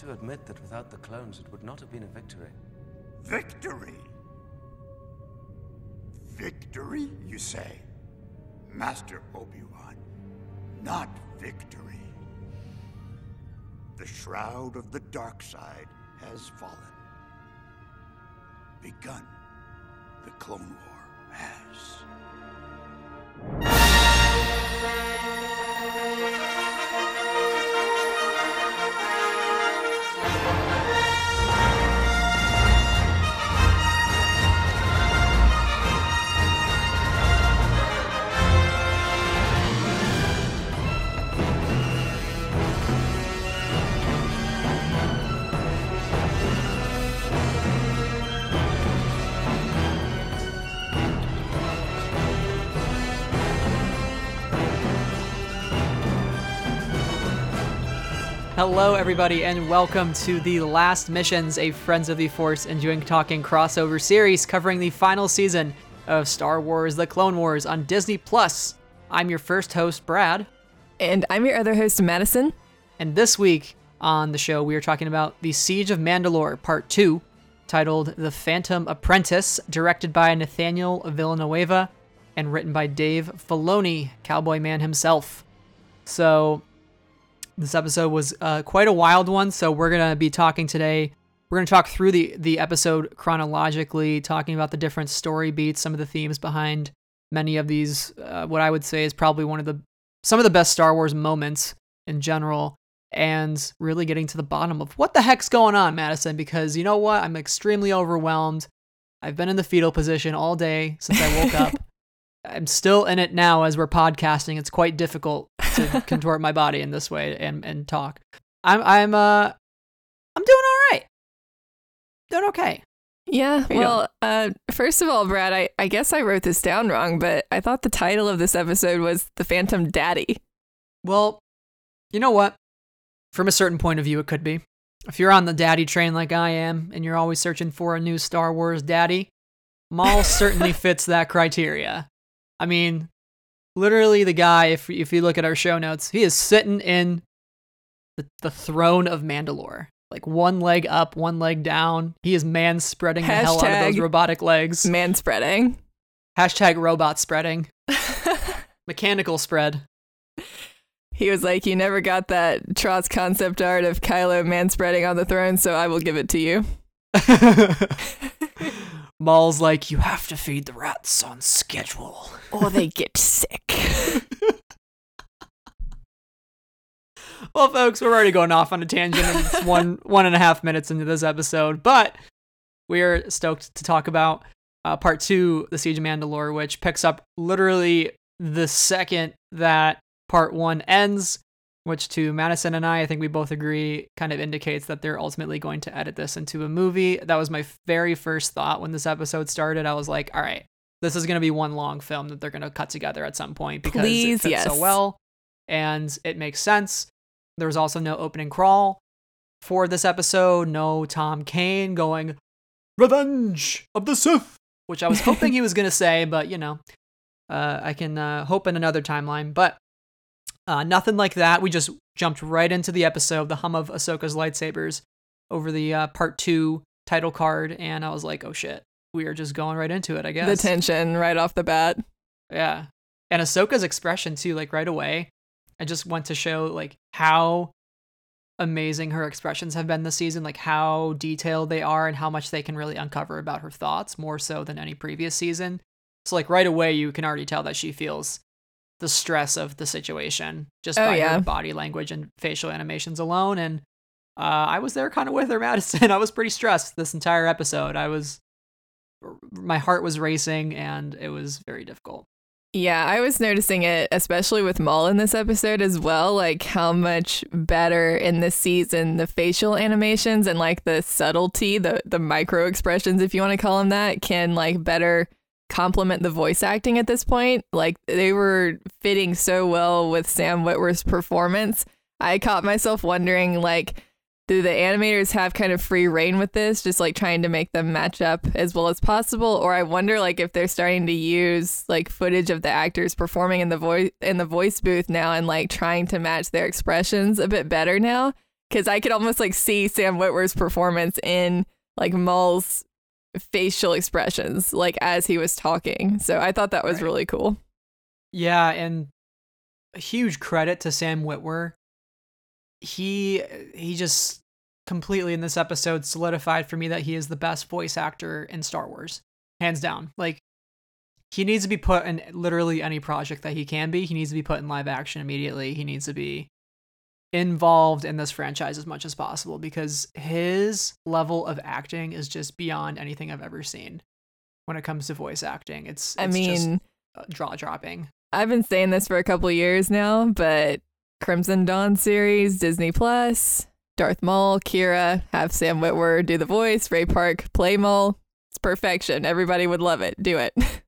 to admit that without the clones, it would not have been a victory. Victory? Victory, you say? Master Obi-Wan, not victory. The shroud of the dark side has fallen. Begun. The Clone War has. Hello, everybody, and welcome to the Last Missions, a Friends of the Force and Doing Talking crossover series covering the final season of Star Wars The Clone Wars on Disney Plus. I'm your first host, Brad, And I'm your other host, Madison. and this week on the show, we are talking about The Siege of Mandalore, Part 2, titled The Phantom Apprentice, directed by Nathaniel Villanueva and written by Dave Filoni, Cowboy Man himself. So, this episode was uh, quite a wild one, so we're gonna be talking today. We're gonna talk through the the episode chronologically, talking about the different story beats, some of the themes behind many of these. Uh, what I would say is probably one of the some of the best Star Wars moments in general, and really getting to the bottom of what the heck's going on, Madison. Because you know what, I'm extremely overwhelmed. I've been in the fetal position all day since I woke up. I'm still in it now as we're podcasting. It's quite difficult to contort my body in this way and, and talk. I'm I'm uh I'm doing all right. Doing okay. Yeah, well, uh, first of all, Brad, I, I guess I wrote this down wrong, but I thought the title of this episode was The Phantom Daddy. Well, you know what? From a certain point of view, it could be. If you're on the daddy train like I am, and you're always searching for a new Star Wars daddy, Maul certainly fits that criteria. I mean, literally, the guy, if if you look at our show notes, he is sitting in the, the throne of Mandalore. Like one leg up, one leg down. He is man spreading the hell out of those robotic legs. Man spreading. Hashtag robot spreading. Mechanical spread. He was like, You never got that Tross concept art of Kylo man spreading on the throne, so I will give it to you. Maul's like, you have to feed the rats on schedule. Or they get sick. Well, folks, we're already going off on a tangent. It's one one and a half minutes into this episode, but we're stoked to talk about uh, part two, the Siege of Mandalore, which picks up literally the second that part one ends. Which to Madison and I, I think we both agree, kind of indicates that they're ultimately going to edit this into a movie. That was my very first thought when this episode started. I was like, all right, this is going to be one long film that they're going to cut together at some point because Please, it fits so well and it makes sense. There was also no opening crawl for this episode, no Tom Kane going, Revenge of the Sith, which I was hoping he was going to say, but you know, uh, I can uh, hope in another timeline. But uh, nothing like that. We just jumped right into the episode, the hum of Ahsoka's lightsabers over the uh, part two title card, and I was like, oh shit, we are just going right into it, I guess. The tension right off the bat. Yeah. And Ahsoka's expression too, like right away. I just want to show like how amazing her expressions have been this season, like how detailed they are and how much they can really uncover about her thoughts, more so than any previous season. So like right away you can already tell that she feels the stress of the situation just Oh, by yeah. her body language and facial animations alone. And uh, I was there kind of with her, Madison. I was pretty stressed this entire episode. I was my heart was racing and it was very difficult. Yeah, I was noticing it, especially with Maul in this episode as well, like how much better in this season the facial animations and like the subtlety, the the micro expressions, if you want to call them that, can like better complement the voice acting at this point. Like they were fitting so well with Sam Witwer's performance. I caught myself wondering like do the animators have kind of free reign with this just like trying to make them match up as well as possible or i wonder like if they're starting to use like footage of the actors performing in the voice in the voice booth now and like trying to match their expressions a bit better now because I could almost like see Sam Witwer's performance in like Maul's facial expressions, like as he was talking. So I thought that was Right. really cool. Yeah, and a huge credit to Sam Witwer. He he just completely in this episode solidified for me that he is the best voice actor in Star Wars, hands down. Like he needs to be put in literally any project that he can be. He needs to be put in live action immediately. He needs to be involved in this franchise as much as possible because his level of acting is just beyond anything I've ever seen when it comes to voice acting. It's, I it's just mean, uh, jaw dropping. I've been saying this for a couple years now, but Crimson Dawn series, Disney Plus, Darth Maul, Qi'ra, have Sam Witwer do the voice, Ray Park play Maul. It's perfection. Everybody would love it. Do it.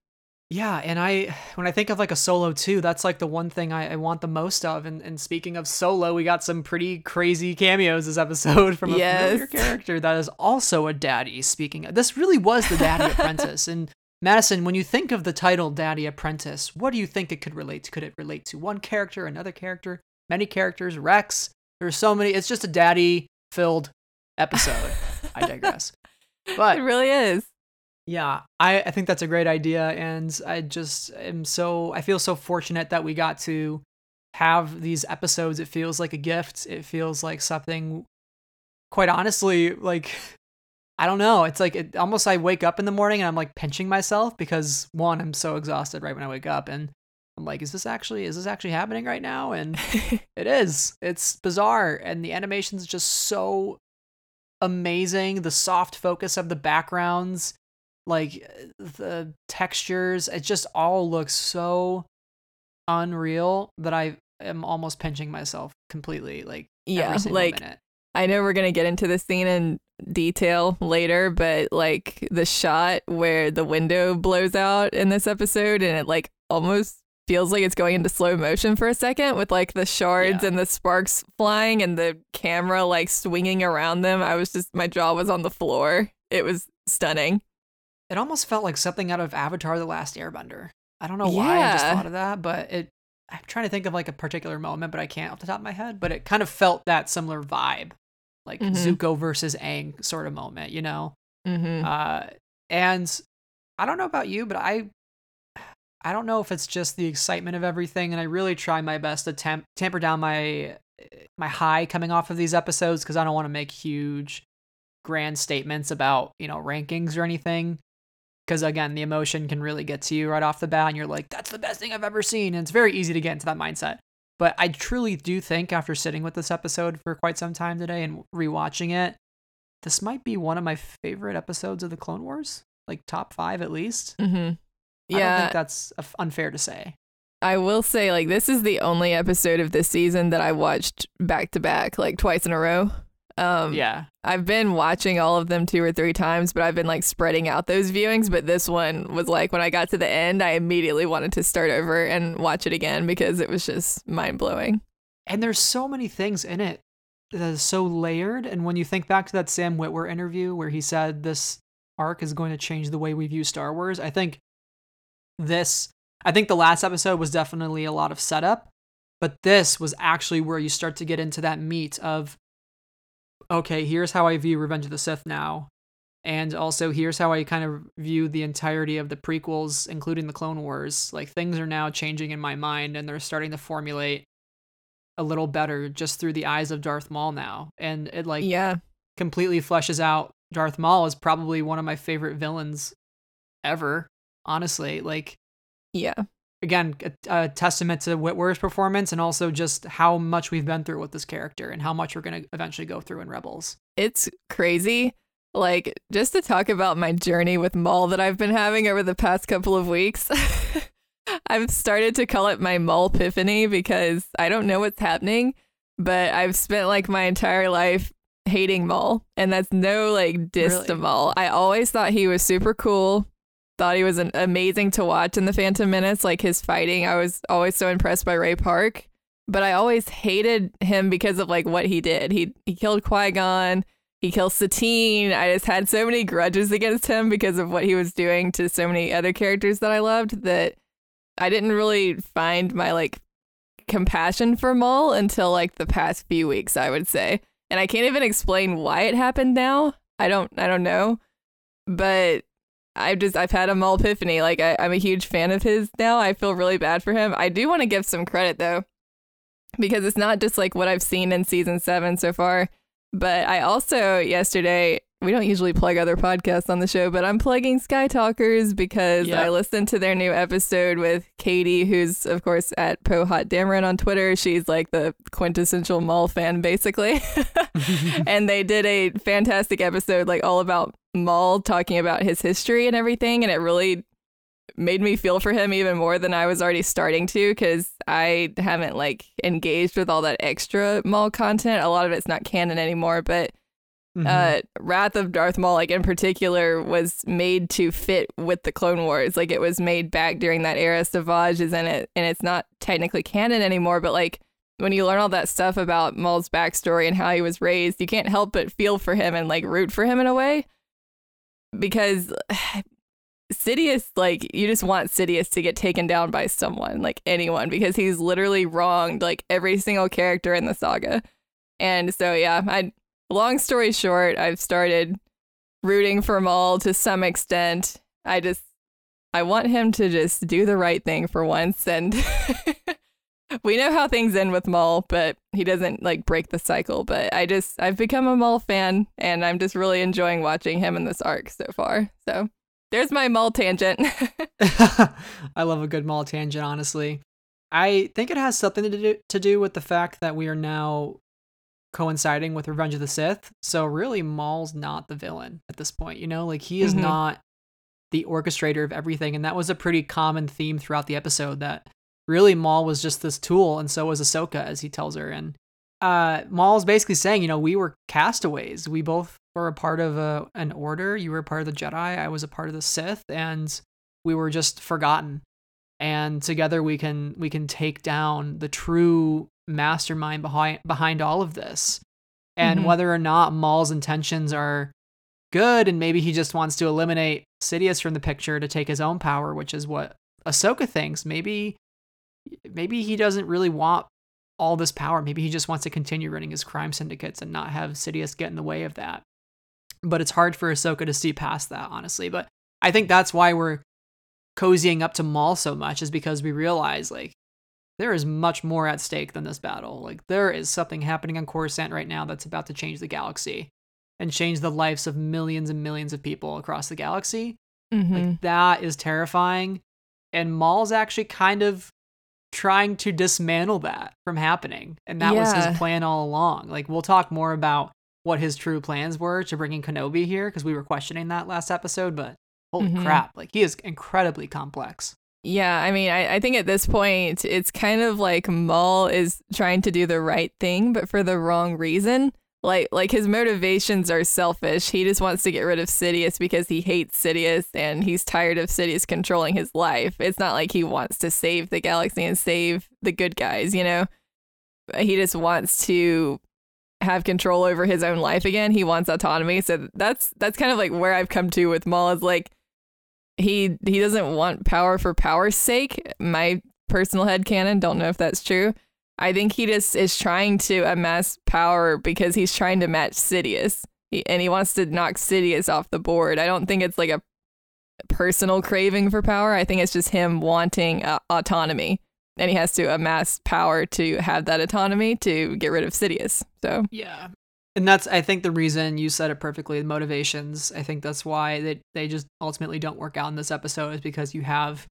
Yeah, and I when I think of like a solo too, that's like the one thing I, I want the most of. And, and speaking of solo, we got some pretty crazy cameos this episode from a familiar character that is also a daddy. Speaking of this, really was the Daddy Apprentice. And Madison, when you think of the title Daddy Apprentice, what do you think it could relate to? Could it relate to one character, another character, many characters, Rex? There's so many. It's just a daddy-filled episode. I digress. But it really is. Yeah, I, I think that's a great idea. And I just am so, I feel so fortunate that we got to have these episodes. It feels like a gift. It feels like something, quite honestly, like, I don't know. It's like, it almost I wake up in the morning and I'm like pinching myself because one, I'm so exhausted right when I wake up. And I'm like, is this actually, is this actually happening right now? And it is. It's bizarre. And the animation's just so amazing. The soft focus of the backgrounds, like uh, the textures, it just all looks so unreal that I am almost pinching myself completely. Like, Yeah, like minute. I know we're gonna get into this scene in detail later, but like the shot where the window blows out in this episode and it like almost feels like it's going into slow motion for a second with like the shards Yeah. and the sparks flying and the camera like swinging around them. I was just my jaw was on the floor. It was stunning. It almost felt like something out of Avatar: The Last Airbender. I don't know why I just thought of that, but it. I'm trying to think of like a particular moment, but I can't off the top of my head. But it kind of felt that similar vibe, like Mhm. Zuko versus Aang sort of moment, you know. Mm-hmm. Uh, and I don't know about you, but I, I don't know if it's just the excitement of everything, and I really try my best to temp- tamper down my my high coming off of these episodes because I don't want to make huge, grand statements about you know rankings or anything. Because again, the emotion can really get to you right off the bat, and you're like, "That's the best thing I've ever seen." And it's very easy to get into that mindset. But I truly do think after sitting with this episode for quite some time today and rewatching it, this might be one of my favorite episodes of the Clone Wars, like top five at least. Mm-hmm. I don't Yeah, think that's unfair to say. I will say, like, this is the only episode of this season that I watched back to back, like twice in a row. Um, Yeah, I've been watching all of them two or three times, but I've been like spreading out those viewings. But this one was like when I got to the end, I immediately wanted to start over and watch it again because it was just mind blowing. and there's so many things in it that is so layered. And when you think back to that Sam Witwer interview where he said this arc is going to change the way we view Star Wars, I think this, I think the last episode was definitely a lot of setup, but this was actually where you start to get into that meat of, okay, here's how I view Revenge of the Sith now. And also, here's how I kind of view the entirety of the prequels, including the Clone Wars. Like, things are now changing in my mind, and they're starting to formulate a little better just through the eyes of Darth Maul now. And it, like, yeah, completely fleshes out Darth Maul is probably one of my favorite villains ever, honestly. Like, yeah, again, a, a testament to Witwer's performance and also just how much we've been through with this character and how much we're going to eventually go through in Rebels. it's crazy. Like, just to talk about my journey with Maul that I've been having over the past couple of weeks. I've started to call it my Maul epiphany because I don't know what's happening, but I've spent like my entire life hating Maul, and that's no like diss to Maul. I always thought he was super cool. Thought he was an amazing to watch in the Phantom Menace, like his fighting. I was always so impressed by Ray Park, but I always hated him because of like what he did. He he killed Qui Gon. He killed Satine. I just had so many grudges against him because of what he was doing to so many other characters that I loved that I didn't really find my like compassion for Maul until like the past few weeks, I would say. and I can't even explain why it happened now. I don't I don't know. But I've just I've had a Maul epiphany. Like I, I'm a huge fan of his now. I feel really bad for him. I do want to give some credit though, because it's not just like what I've seen in season seven so far. But I also yesterday we don't usually plug other podcasts on the show, but I'm plugging Sky Talkers because Yep. I listened to their new episode with Katie, who's of course at Poe Hot Dameron on Twitter. She's like the quintessential Maul fan, basically. and they did a fantastic episode, like all about Maul, talking about his history and everything, and it really made me feel for him even more than I was already starting to because I haven't like engaged with all that extra Maul content. A lot of it's not canon anymore, but Mhm. uh Wrath of Darth Maul like in particular was made to fit with the Clone Wars. Like it was made back during that era. Savage is in it and it's not technically canon anymore, but like when you learn all that stuff about Maul's backstory and how he was raised, you can't help but feel for him and like root for him in a way. Because Sidious, like, you just want Sidious to get taken down by someone, like anyone, because he's literally wronged like every single character in the saga. And so, yeah, I long story short, I've started rooting for Maul to some extent. I just I want him to just do the right thing for once and we know how things end with Maul, but he doesn't like break the cycle. But I just I've become a Maul fan and I'm just really enjoying watching him in this arc so far. So there's my Maul tangent. I love a good Maul tangent, honestly. I think it has something to do, to do with the fact that we are now coinciding with Revenge of the Sith. So really, Maul's not the villain at this point. You know, like he is Mhm. not the orchestrator of everything, and that was a pretty common theme throughout the episode. That really Maul was just this tool, and so was Ahsoka, as he tells her. And uh, Maul's basically saying, you know, we were castaways. We both were a part of a, an order. You were a part of the Jedi. I was a part of the Sith, and we were just forgotten. And together we can we can take down the true mastermind behind behind all of this. And Mhm. whether or not Maul's intentions are good, and maybe he just wants to eliminate Sidious from the picture to take his own power, which is what Ahsoka thinks. Maybe maybe he doesn't really want all this power. Maybe he just wants to continue running his crime syndicates and not have Sidious get in the way of that. But it's hard for Ahsoka to see past that, honestly. But I think that's why we're cozying up to Maul so much, is because we realize like there is much more at stake than this battle. Like there is something happening on Coruscant right now that's about to change the galaxy and change the lives of millions and millions of people across the galaxy. Mhm. Like that is terrifying. And Maul's actually kind of trying to dismantle that from happening. And that was his plan all along. Like we'll talk more about what his true plans were to bringing Kenobi here because we were questioning that last episode, but holy Mhm. crap, like he is incredibly complex. Yeah, I mean, I, I think at this point, it's kind of like Maul is trying to do the right thing, but for the wrong reason. Like, like his motivations are selfish. He just wants to get rid of Sidious because he hates Sidious and he's tired of Sidious controlling his life. It's not like he wants to save the galaxy and save the good guys, you know? He just wants to have control over his own life again. He wants autonomy. So that's that's kind of like where I've come to with Maul is like he he doesn't want power for power's sake. My personal headcanon, don't know if that's true. I think he just is trying to amass power because he's trying to match Sidious. He, and he wants to knock Sidious off the board. I don't think it's like a personal craving for power. I think it's just him wanting uh, autonomy. And he has to amass power to have that autonomy to get rid of Sidious. So, Yeah. And that's I think the reason you said it perfectly, the motivations. I think that's why they they just ultimately don't work out in this episode is because you have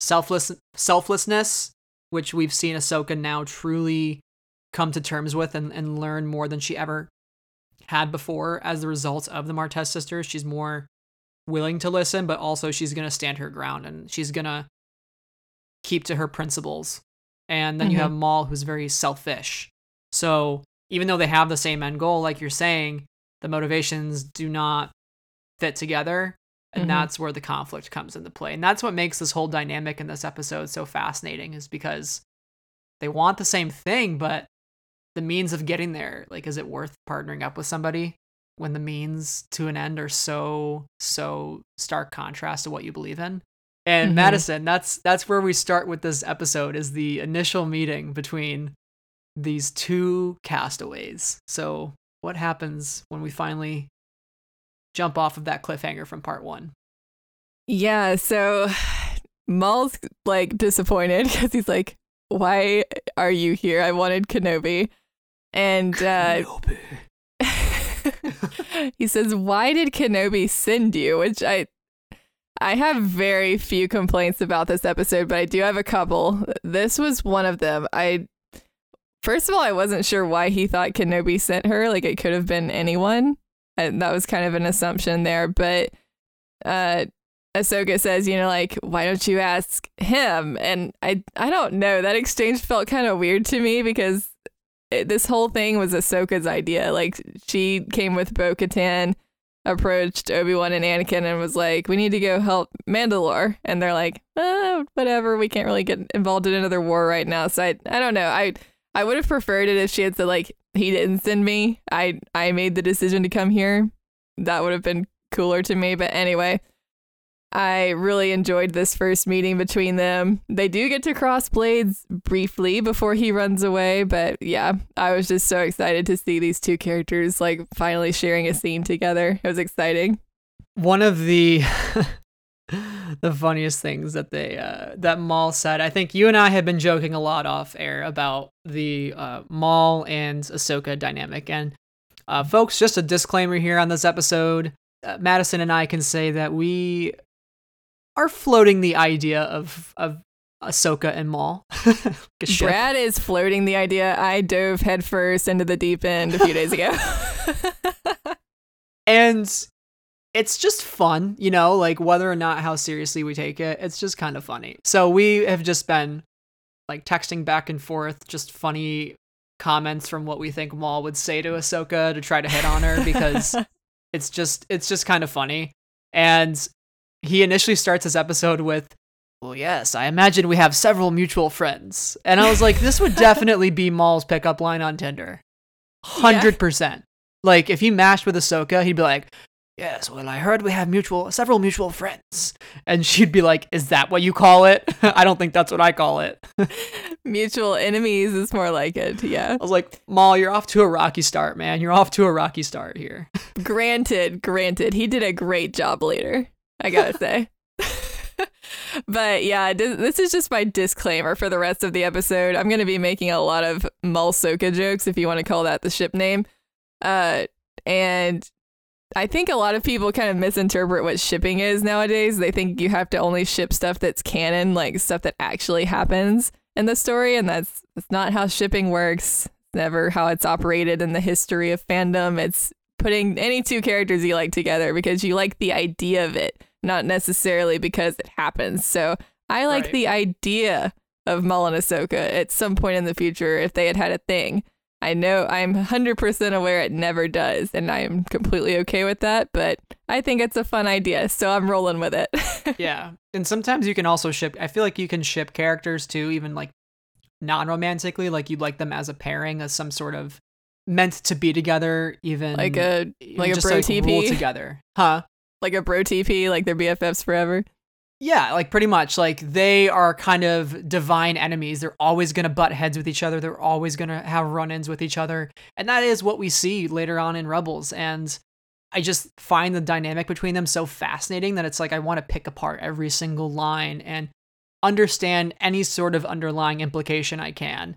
selfless selflessness, which we've seen Ahsoka now truly come to terms with and, and learn more than she ever had before as the result of the Martez sisters. She's more willing to listen, but also she's gonna stand her ground and she's gonna keep to her principles. And then you Mhm. have Maul, who's very selfish. So even though they have the same end goal, like you're saying, the motivations do not fit together. And Mhm. that's where the conflict comes into play. And that's what makes this whole dynamic in this episode so fascinating, is because they want the same thing, but the means of getting there, like, is it worth partnering up with somebody when the means to an end are so, so stark contrast to what you believe in? And Mhm. Madison, that's that's where we start with this episode is the initial meeting between these two castaways. So what happens when we finally jump off of that cliffhanger from part one. Yeah, so Maul's like disappointed because he's like, "Why are you here? I wanted Kenobi," and uh, he says, "Why did Kenobi send you?" Which I, I have very few complaints about this episode, but I do have a couple. This was one of them. I, first of all, I wasn't sure why he thought Kenobi sent her. Like it could have been anyone. And that was kind of an assumption there, but uh Ahsoka says, you know, like, why don't you ask him? And I, I don't know. That exchange felt kind of weird to me because this whole thing was Ahsoka's idea. Like, she came with Bo Katan, approached Obi Wan and Anakin, and was like, we need to go help Mandalore. And they're like, oh, whatever. We can't really get involved in another war right now. So I, I don't know. I, I would have preferred it if she had said, like, he didn't send me. I, I made the decision to come here. That would have been cooler to me. But anyway. I really enjoyed this first meeting between them. They do get to cross blades briefly before he runs away, but yeah, I was just so excited to see these two characters like finally sharing a scene together. It was exciting. One of the the funniest things that they uh, that Maul said. I think you and I have been joking a lot off air about the uh, Maul and Ahsoka dynamic, and uh, folks, just a disclaimer here on this episode. Uh, Madison and I can say that we are floating the idea of of Ahsoka and Maul. Brad is floating the idea. I dove headfirst into the deep end a few days ago. and it's just fun, you know, like whether or not how seriously we take it, it's just kind of funny. So we have just been like texting back and forth, just funny comments from what we think Maul would say to Ahsoka to try to hit on her because it's just it's just kind of funny. And he initially starts his episode with, Well, yes, I imagine we have several mutual friends. And I was like, This would definitely be Maul's pickup line on Tinder. 100%. Yeah. Like, if he mashed with Ahsoka, he'd be like, Yes, well, I heard we have mutual, several mutual friends. And she'd be like, Is that what you call it? I don't think that's what I call it. mutual enemies is more like it. Yeah. I was like, Maul, you're off to a rocky start, man. You're off to a rocky start here. granted, granted. He did a great job later. I gotta say. but yeah, this is just my disclaimer for the rest of the episode. I'm gonna be making a lot of Malsoka jokes, if you want to call that the ship name. Uh, and I think a lot of people kind of misinterpret what shipping is nowadays. They think you have to only ship stuff that's canon, like stuff that actually happens in the story, and that's that's not how shipping works. Never how it's operated in the history of fandom. It's putting any two characters you like together because you like the idea of it not necessarily because it happens. So I like right. the idea of and Ahsoka at some point in the future if they had had a thing. I know I'm 100% aware it never does, and I am completely okay with that, but I think it's a fun idea, so I'm rolling with it. yeah. And sometimes you can also ship, I feel like you can ship characters too, even like non romantically, like you'd like them as a pairing, as some sort of meant to be together, even like a like a bro like, TP together, huh? like a bro TP, like they're BFFs forever. Yeah, like pretty much. Like they are kind of divine enemies. They're always going to butt heads with each other. They're always going to have run ins with each other. And that is what we see later on in Rebels. And I just find the dynamic between them so fascinating that it's like I want to pick apart every single line and understand any sort of underlying implication I can.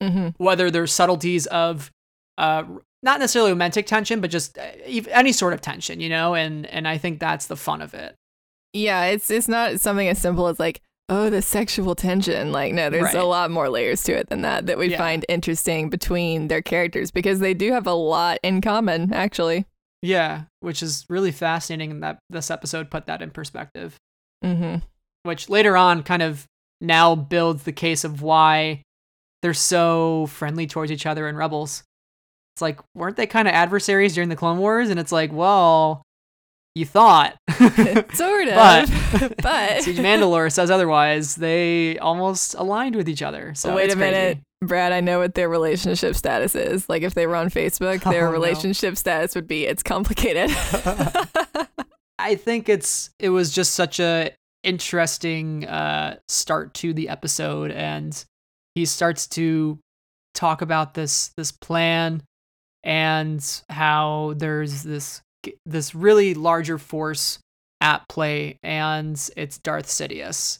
Mm-hmm. Whether there's subtleties of uh, not necessarily romantic tension, but just uh, any sort of tension, you know. And and I think that's the fun of it. Yeah, it's it's not something as simple as like oh the sexual tension. Like no, there's right. a lot more layers to it than that that we yeah. find interesting between their characters because they do have a lot in common actually. Yeah, which is really fascinating that this episode put that in perspective. Mm-hmm. Which later on kind of now builds the case of why they're so friendly towards each other in Rebels it's like weren't they kind of adversaries during the Clone Wars? And it's like, well, you thought, sort of, but but Siege Mandalore says otherwise. They almost aligned with each other. So wait a crazy. minute. Brad, I know what their relationship status is. Like if they were on Facebook, their oh, relationship no. status would be it's complicated. I think it's it was just such a interesting uh, start to the episode, and he starts to talk about this this plan and how there's this this really larger force at play, and it's Darth Sidious,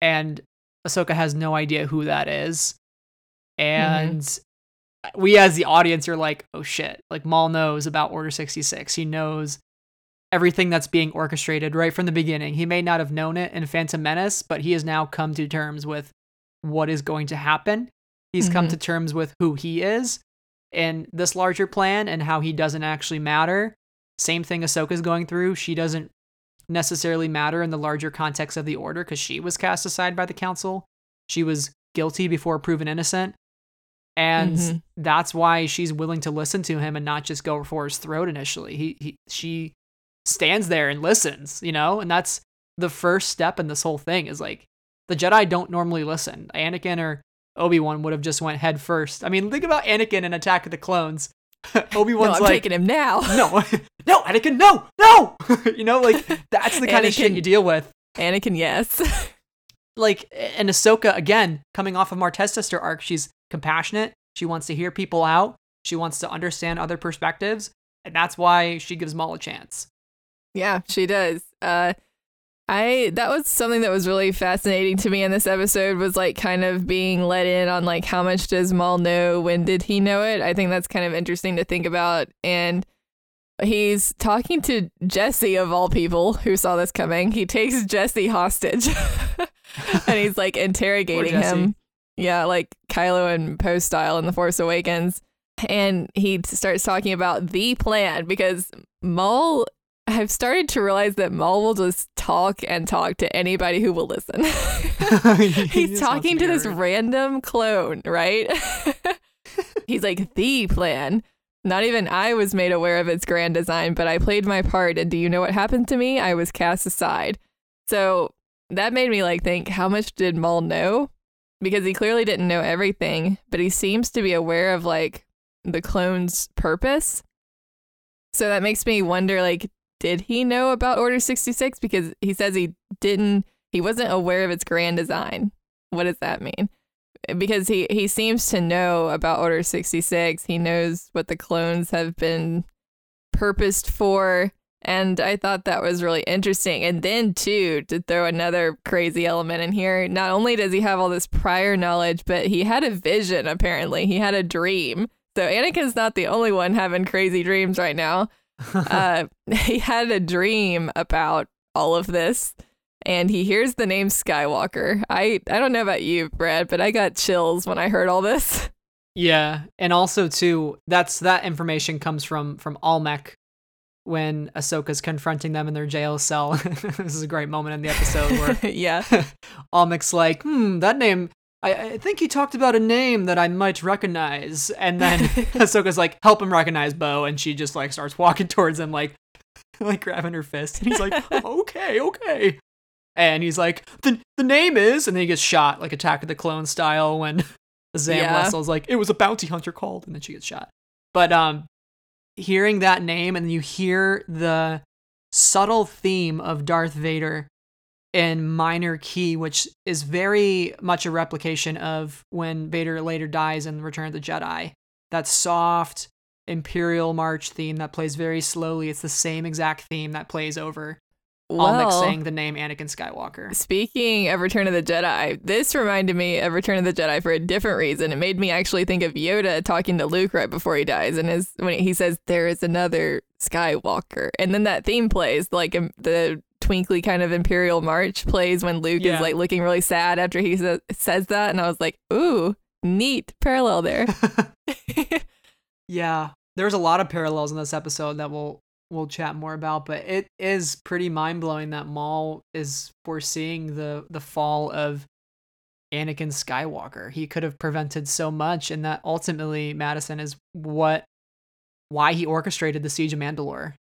and Ahsoka has no idea who that is, and mm-hmm. we as the audience are like, oh shit, like Maul knows about Order sixty six. He knows everything that's being orchestrated right from the beginning. He may not have known it in Phantom Menace, but he has now come to terms with what is going to happen. He's mm-hmm. come to terms with who he is and this larger plan and how he doesn't actually matter. Same thing Ahsoka's going through. She doesn't necessarily matter in the larger context of the order because she was cast aside by the council. She was guilty before proven innocent. And mm-hmm. that's why she's willing to listen to him and not just go for his throat initially. He, he she stands there and listens, you know? And that's the first step in this whole thing is like the Jedi don't normally listen. Anakin or Obi-Wan would have just went head first. I mean, think about Anakin in Attack of the Clones. Obi-Wan's no, I'm like taking him now. no. No, Anakin, no. No. you know, like that's the kind Anakin, of shit you deal with. Anakin, yes. like and Ahsoka again, coming off of Martez sister arc, she's compassionate. She wants to hear people out. She wants to understand other perspectives, and that's why she gives Maul a chance. Yeah, she does. Uh, I that was something that was really fascinating to me in this episode was like kind of being let in on like how much does Maul know? When did he know it? I think that's kind of interesting to think about. And he's talking to Jesse of all people who saw this coming. He takes Jesse hostage and he's like interrogating him. Yeah, like Kylo and Poe style in The Force Awakens. And he starts talking about the plan because Maul I've started to realize that Maul will just talk and talk to anybody who will listen. He's talking to this random clone, right? He's like, the plan. Not even I was made aware of its grand design, but I played my part. And do you know what happened to me? I was cast aside. So that made me like think, how much did Maul know? Because he clearly didn't know everything, but he seems to be aware of like the clone's purpose. So that makes me wonder like did he know about Order 66? Because he says he didn't, he wasn't aware of its grand design. What does that mean? Because he, he seems to know about Order 66. He knows what the clones have been purposed for. And I thought that was really interesting. And then, too, to throw another crazy element in here, not only does he have all this prior knowledge, but he had a vision, apparently. He had a dream. So Anakin's not the only one having crazy dreams right now uh, he had a dream about all of this and he hears the name Skywalker. I I don't know about you, Brad, but I got chills when I heard all this. Yeah, and also too, that's that information comes from from Almec when Ahsoka's confronting them in their jail cell. this is a great moment in the episode where yeah, Almec's like, "Hmm, that name I, I think he talked about a name that I might recognize. And then Ahsoka's like, help him recognize Bo. And she just like starts walking towards him, like, like grabbing her fist. And he's like, okay, okay. And he's like, the, the name is, and then he gets shot, like Attack of the Clone style when Zam yeah. Wesell's like, it was a bounty hunter called, and then she gets shot. But um, hearing that name, and you hear the subtle theme of Darth Vader in minor key, which is very much a replication of when Vader later dies in Return of the Jedi. That soft Imperial March theme that plays very slowly. It's the same exact theme that plays over. Well, Almec saying the name Anakin Skywalker. Speaking of Return of the Jedi, this reminded me of Return of the Jedi for a different reason. It made me actually think of Yoda talking to Luke right before he dies, and his when he says there is another Skywalker, and then that theme plays like um, the twinkly kind of imperial march plays when Luke yeah. is like looking really sad after he sa- says that, and I was like, ooh, neat parallel there. yeah, there's a lot of parallels in this episode that we'll we'll chat more about, but it is pretty mind blowing that Maul is foreseeing the the fall of Anakin Skywalker. He could have prevented so much, and that ultimately Madison is what why he orchestrated the siege of Mandalore.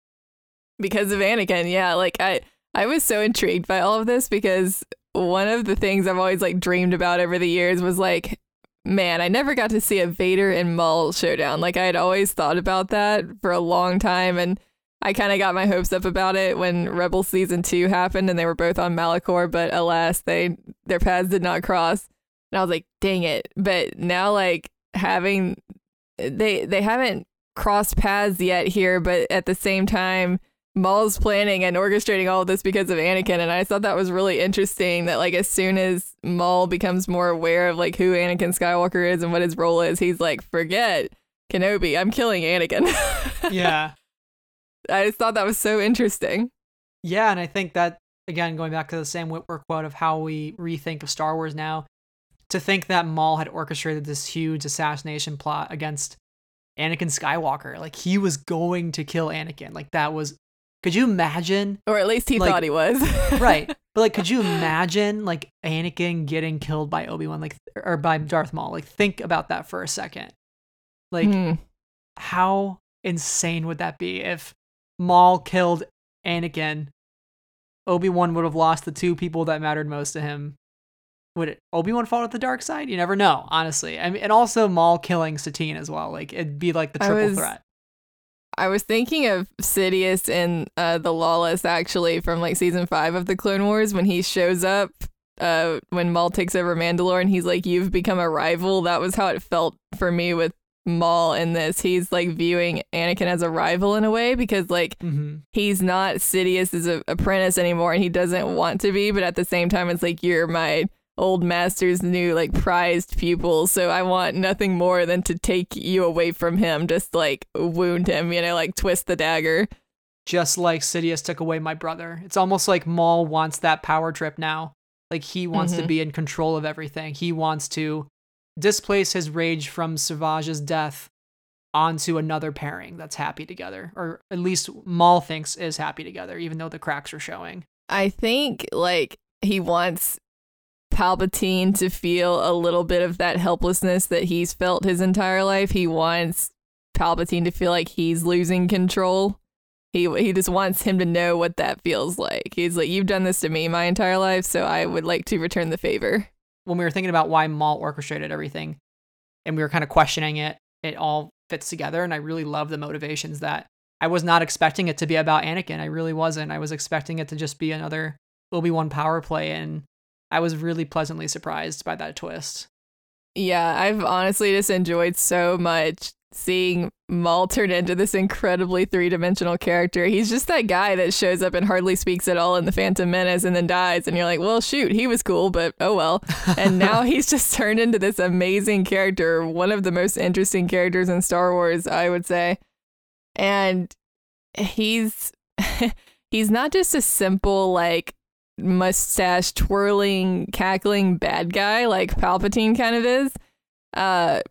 Because of Anakin, yeah. Like I I was so intrigued by all of this because one of the things I've always like dreamed about over the years was like, man, I never got to see a Vader and Maul showdown. Like I had always thought about that for a long time and I kind of got my hopes up about it when Rebel season 2 happened and they were both on Malachor, but alas, they their paths did not cross. And I was like, dang it. But now like having they they haven't crossed paths yet here, but at the same time, Maul's planning and orchestrating all of this because of Anakin, and I thought that was really interesting. That like as soon as Maul becomes more aware of like who Anakin Skywalker is and what his role is, he's like, "Forget Kenobi, I'm killing Anakin." yeah. I just thought that was so interesting. Yeah, and I think that again, going back to the Sam Witwer quote of how we rethink of Star Wars now, to think that Maul had orchestrated this huge assassination plot against Anakin Skywalker, like he was going to kill Anakin, like that was. Could you imagine? Or at least he Like- thought he was. right, but like, could you imagine like Anakin getting killed by Obi Wan, like or by Darth Maul? Like, think about that for a second. Like, Hmm. how insane would that be if Maul killed Anakin? Obi Wan would have lost the two people that mattered most to him. Would Obi Wan fall to the dark side? You never know, honestly. I mean, and also Maul killing Satine as well. Like it'd be like the triple was- threat. I was thinking of Sidious in uh, the Lawless actually from like season five of the Clone Wars when he shows up uh, when Maul takes over Mandalore and he's like, "You've become a rival." That was how it felt for me with Maul in this. He's like viewing Anakin as a rival in a way because like Mm-hmm. he's not Sidious's apprentice anymore and he doesn't want to be, but at the same time, it's like you're my old master's new like prized pupil. So I want nothing more than to take you away from him, just like wound him, you know, like twist the dagger. Just like Sidious took away my brother. It's almost like Maul wants that power trip now. Like he wants to Mhm. be in control of everything. He wants to displace his rage from Savage's death onto another pairing that's happy together, or at least Maul thinks is happy together, even though the cracks are showing. I think like he wants Palpatine to feel a little bit of that helplessness that he's felt his entire life. He wants Palpatine to feel like he's losing control. He he just wants him to know what that feels like. He's like, "You've done this to me my entire life, so I would like to return the favor." When we were thinking about why Maul orchestrated everything, and we were kind of questioning it, it all fits together, and I really love the motivations that I was not expecting it to be about Anakin. I really wasn't. I was expecting it to just be another Obi Wan power play, and I was really pleasantly surprised by that twist. Yeah, I've honestly just enjoyed so much seeing Maul turn into this incredibly three dimensional character. He's just that guy that shows up and hardly speaks at all in The Phantom Menace and then dies. And you're like, well, shoot, he was cool, but oh well. And now he's just turned into this amazing character, one of the most interesting characters in Star Wars, I would say. And he's he's not just a simple like mustache twirling cackling bad guy like Palpatine kind of is. Uh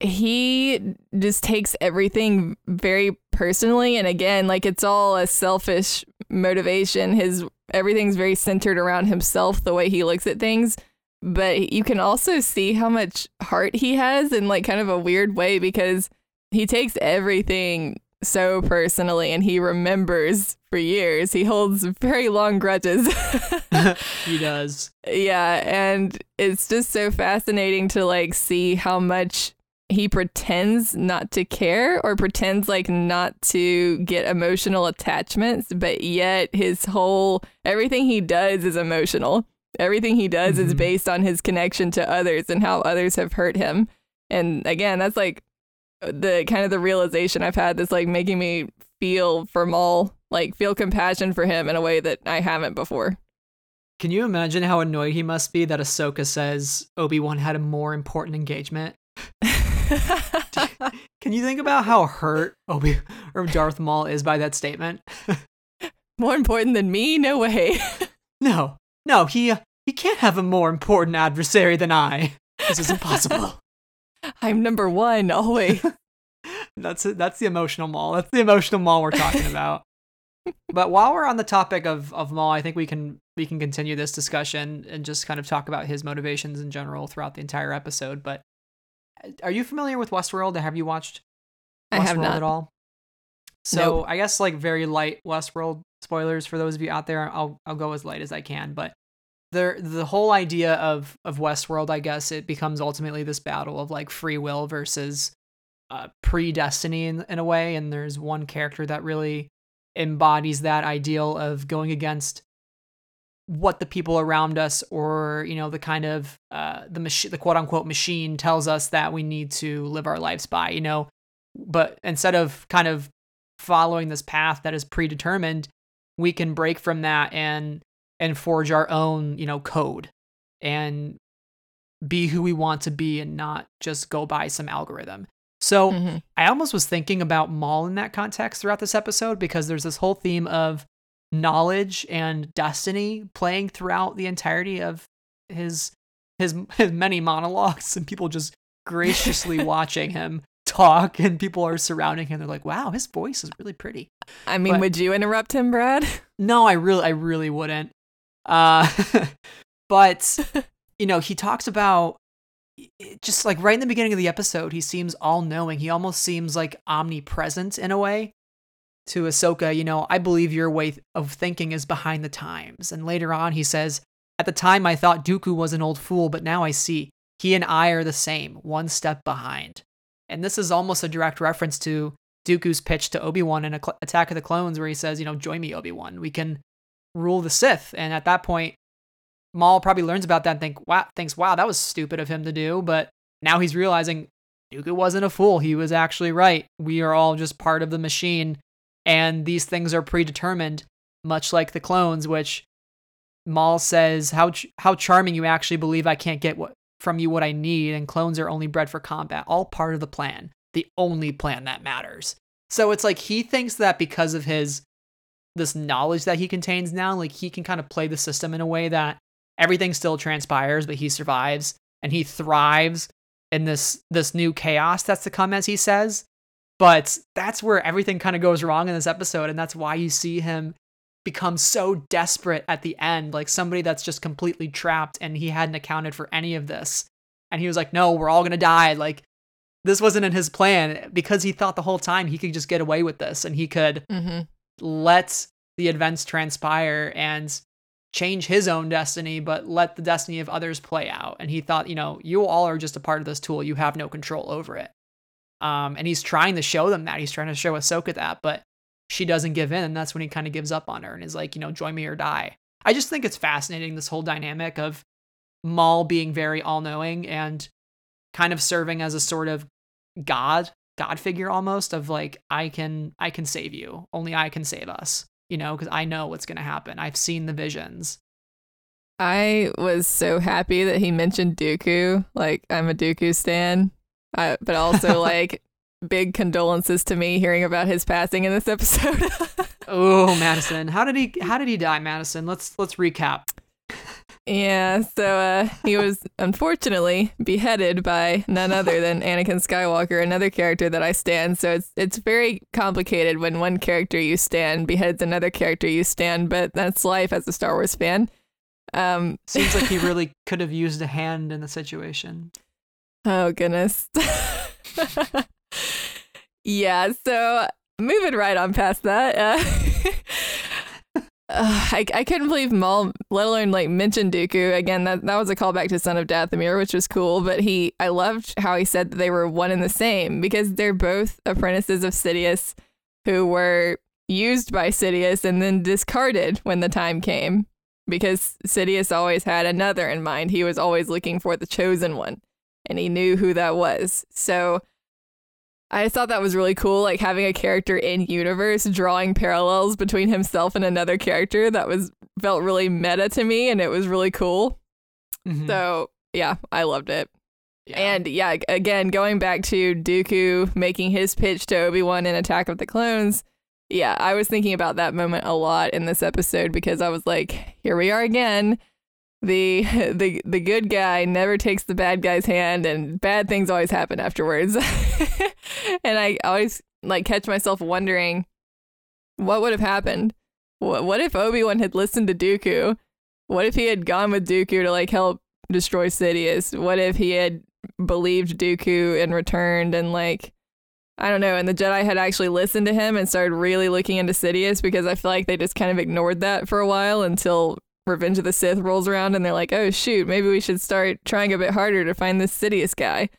he just takes everything very personally and again like it's all a selfish motivation his everything's very centered around himself the way he looks at things but you can also see how much heart he has in like kind of a weird way because he takes everything so personally and he remembers for years he holds very long grudges he does. yeah, and it's just so fascinating to like see how much he pretends not to care or pretends like not to get emotional attachments, but yet his whole everything he does is emotional. Everything he does is Mhm. based on his connection to others and how others have hurt him. And again, that's like the kind of the realization I've had that's like making me feel for Maul, like feel compassion for him in a way that I haven't before. Can you imagine how annoyed he must be that Ahsoka says Obi Wan had a more important engagement? Can you think about how hurt Obi or Darth Maul is by that statement? More important than me? No way. No, no, he he can't have a more important adversary than I. This is impossible. I'm number one always. that's it. That's the emotional Maul. That's the emotional Maul we're talking about. but while we're on the topic of of Maul, I think we can we can continue this discussion and just kind of talk about his motivations in general throughout the entire episode. But uh, are you familiar with Westworld? Have you watched I have Westworld not. at all? So Nope. I guess like very light Westworld spoilers for those of you out there. I'll I'll go as light as I can, but the the whole idea of of Westworld, I guess it becomes ultimately this battle of like free will versus uh, predestiny in, in a way. And there's one character that really embodies that ideal of going against what the people around us or you know the kind of uh the machine the quote unquote machine tells us that we need to live our lives by you know but instead of kind of following this path that is predetermined, we can break from that and and forge our own, you know, code and be who we want to be and not just go by some algorithm. So Mhm. I almost was thinking about Maul in that context throughout this episode because there's this whole theme of knowledge and destiny playing throughout the entirety of his his his many monologues and people just graciously watching him talk and people are surrounding him they're like wow his voice is really pretty I mean, But- would you interrupt him, Brad? no i really i really wouldn't uh but you know he talks about just like right in the beginning of the episode he seems all knowing he almost seems like omnipresent in a way to Ahsoka, you know, I believe your way of thinking is behind the times. And later on, he says, At the time, I thought Dooku was an old fool, but now I see he and I are the same, one step behind. And this is almost a direct reference to Dooku's pitch to Obi Wan in Attack of the Clones, where he says, You know, join me, Obi Wan. We can rule the Sith. And at that point, Maul probably learns about that and think, wow, thinks, wow, that was stupid of him to do. But now he's realizing Dooku wasn't a fool. He was actually right. We are all just part of the machine and these things are predetermined, much like the clones, which Maul says, "How ch- how charming you actually believe I can't get what from you what I need, and clones are only bred for combat, all part of the plan, the only plan that matters." So it's like he thinks that because of his this knowledge that he contains now, like he can kind of play the system in a way that everything still transpires, but he survives and he thrives in this this new chaos that's to come, as he says. But that's where everything kind of goes wrong in this episode, and that's why you see him become so desperate at the end, like somebody that's just completely trapped and he hadn't accounted for any of this. And he was like, No, we're all gonna die. Like, this wasn't in his plan because he thought the whole time he could just get away with this and he could Mm-hmm. Let the events transpire and change his own destiny, but let the destiny of others play out. And he thought, you know, you all are just a part of this tool. You have no control over it. Um, and he's trying to show them that. He's trying to show Ahsoka that, but she doesn't give in. And that's when he kind of gives up on her and is like, you know, join me or die. I just think it's fascinating, this whole dynamic of Maul being very all knowing and kind of serving as a sort of god god figure almost of like i can i can save you only i can save us you know because i know what's going to happen i've seen the visions I was so happy that he mentioned Dooku. Like, I'm a Dooku stan. I, but also, like, big condolences to me hearing about his passing in this episode. oh madison how did he how did he die madison let's let's recap yeah, so uh, he was unfortunately beheaded by none other than Anakin Skywalker, another character that I stand. So it's it's very complicated when one character you stand beheads another character you stand, but that's life as a Star Wars fan. Um, seems like he really could have used a hand in the situation Oh goodness. yeah, so moving right on past that. Uh, uh, I, I couldn't believe Maul, let alone like mention Dooku again. That that was a callback to Son of Dathomir, which was cool. But he, I loved how he said that they were one and the same because they're both apprentices of Sidious, who were used by Sidious and then discarded when the time came. Because Sidious always had another in mind. He was always looking for the chosen one and he knew who that was. So I just thought that was really cool, like having a character in universe drawing parallels between himself and another character. That was felt really meta to me, and it was really cool. Mhm. So yeah, I loved it. Yeah. And yeah, again, going back to Dooku making his pitch to Obi Wan in Attack of the Clones. Yeah, I was thinking about that moment a lot in this episode because I was like, here we are again. The the the good guy never takes the bad guy's hand and bad things always happen afterwards. and I always like catch myself wondering what would have happened? What, what if Obi-Wan had listened to Dooku? What if he had gone with Dooku to like help destroy Sidious? What if he had believed Dooku and returned and like I don't know, and the Jedi had actually listened to him and started really looking into Sidious because I feel like they just kind of ignored that for a while until Revenge of the Sith rolls around and they're like, "Oh shoot, maybe we should start trying a bit harder to find this Sidious guy."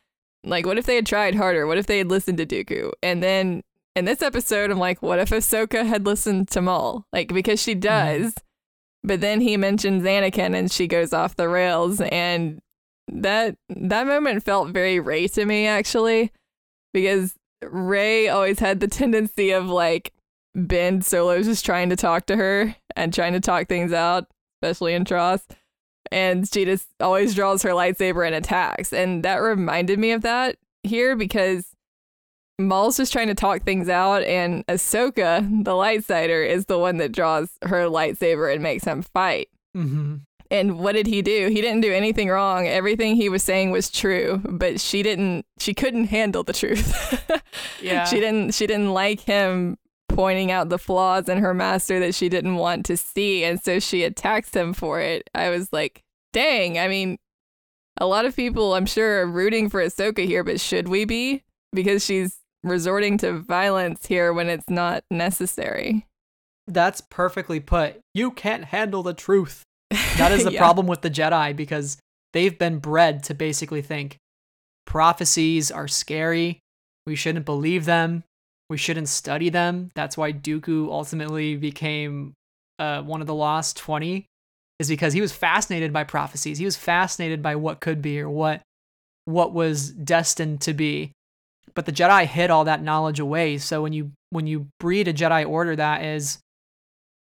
Like, what if they had tried harder? What if they had listened to Dooku? And then in this episode, I'm like, what if Ahsoka had listened to Maul? Like, because she mm-hmm. does, but then he mentions Anakin and she goes off the rails, and that that moment felt very Rey to me actually, because Rey always had the tendency of like Ben Solo's just trying to talk to her and trying to talk things out, especially in TROS. And she just always draws her lightsaber and attacks. And that reminded me of that here because Maul's just trying to talk things out, and Ahsoka, the lightsider, is the one that draws her lightsaber and makes him fight. Mm-hmm. And what did he do? He didn't do anything wrong. Everything he was saying was true, but she didn't she couldn't handle the truth. Yeah. she didn't she didn't like him pointing out the flaws in her master that she didn't want to see, and so she attacks him for it. I was like, "Dang, I mean, a lot of people I'm sure are rooting for Ahsoka here, but should we be? Because she's resorting to violence here when it's not necessary." That's perfectly put. You can't handle the truth. That is the Yeah. problem with the Jedi because they've been bred to basically think prophecies are scary. We shouldn't believe them. We shouldn't study them. That's why Dooku ultimately became uh, one of the Lost 20, is because he was fascinated by prophecies. He was fascinated by what could be or what what was destined to be. But the Jedi hid all that knowledge away. So when you when you breed a Jedi order that is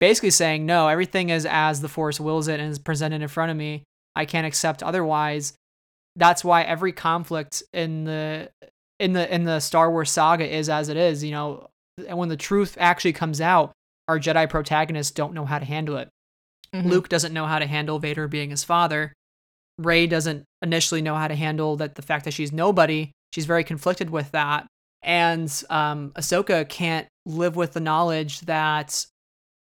basically saying no everything is as the force wills it and is presented in front of me i can't accept otherwise that's why every conflict in the in the in the star wars saga is as it is you know and when the truth actually comes out our jedi protagonists don't know how to handle it Mhm. luke doesn't know how to handle vader being his father rey doesn't initially know how to handle that the fact that she's nobody she's very conflicted with that and um ahsoka can't live with the knowledge that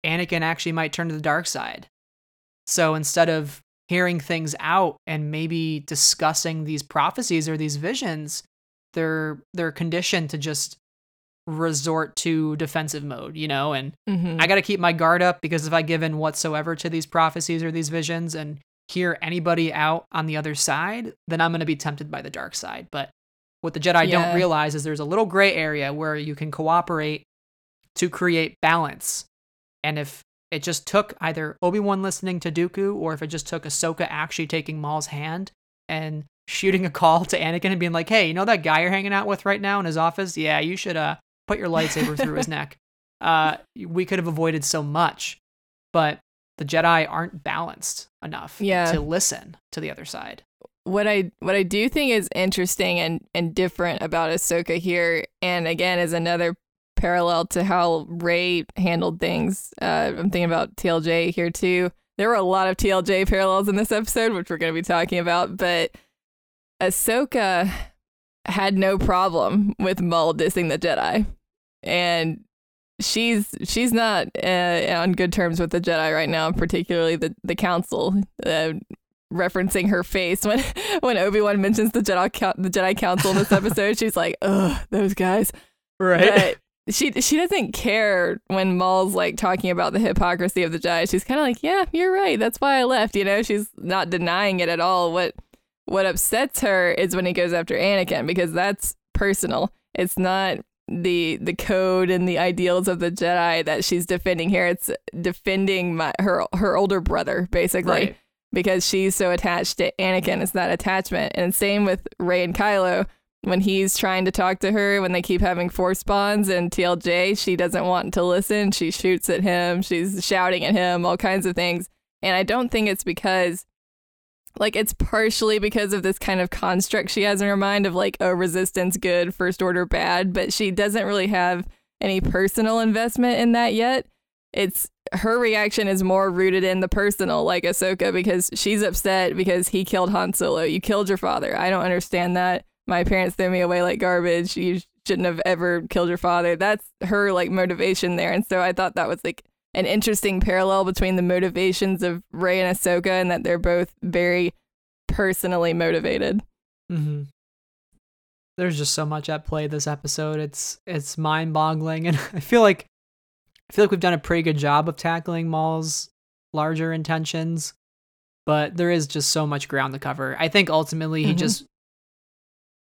Anakin actually might turn to the dark side. So instead of hearing things out and maybe discussing these prophecies or these visions, they're they're conditioned to just resort to defensive mode, you know, and Mhm. I got to keep my guard up because if I give in whatsoever to these prophecies or these visions and hear anybody out on the other side, then I'm going to be tempted by the dark side. But what the Jedi Yeah. don't realize is there's a little gray area where you can cooperate to create balance. And if it just took either Obi-Wan listening to Dooku or if it just took Ahsoka actually taking Maul's hand and shooting a call to Anakin and being like, "Hey, you know that guy you're hanging out with right now in his office? Yeah, you should uh put your lightsaber through his neck." Uh we could have avoided so much. But the Jedi aren't balanced enough Yeah. to listen to the other side. what I what I do think is interesting and and different about Ahsoka here, and again is another parallel to how Rey handled things. Uh, I'm thinking about TLJ here too. There were a lot of TLJ parallels in this episode, which we're going to be talking about, but Ahsoka had no problem with Maul dissing the Jedi, and she's she's not uh, on good terms with the Jedi right now, particularly the the Council. Uh, referencing her face when when Obi Wan mentions the Jedi the Jedi Council in this episode. she's like, "Ugh, those guys." But she she doesn't care when Maul's like talking about the hypocrisy of the Jedi. She's kind of like, "Yeah, you're right. That's why I left." You know, she's not denying it at all. What what upsets her is when he goes after Anakin because that's personal. It's not the the code and the ideals of the Jedi that she's defending here. It's defending my her her older brother basically Right. because she's so attached to Anakin. It's that attachment. And same with Rey and Kylo. When he's trying to talk to her, when they keep having force bonds and TLJ, she doesn't want to listen. She shoots at him. She's shouting at him, all kinds of things. And I don't think it's because, like, it's partially because of this kind of construct she has in her mind of like, oh, resistance good, first order bad. But she doesn't really have any personal investment in that yet. It's her reaction is more rooted in the personal, like Ahsoka, because she's upset because he killed Han Solo. You killed your father. I don't understand that. My parents threw me away like garbage. You shouldn't have ever killed your father. That's her like motivation there. And so I thought that was like an interesting parallel between the motivations of Rey and Ahsoka and that they're both very personally motivated. hmm There's just so much at play this episode. It's it's mind boggling, and I feel like I feel like we've done a pretty good job of tackling Maul's larger intentions, but there is just so much ground to cover. I think ultimately he Mhm. just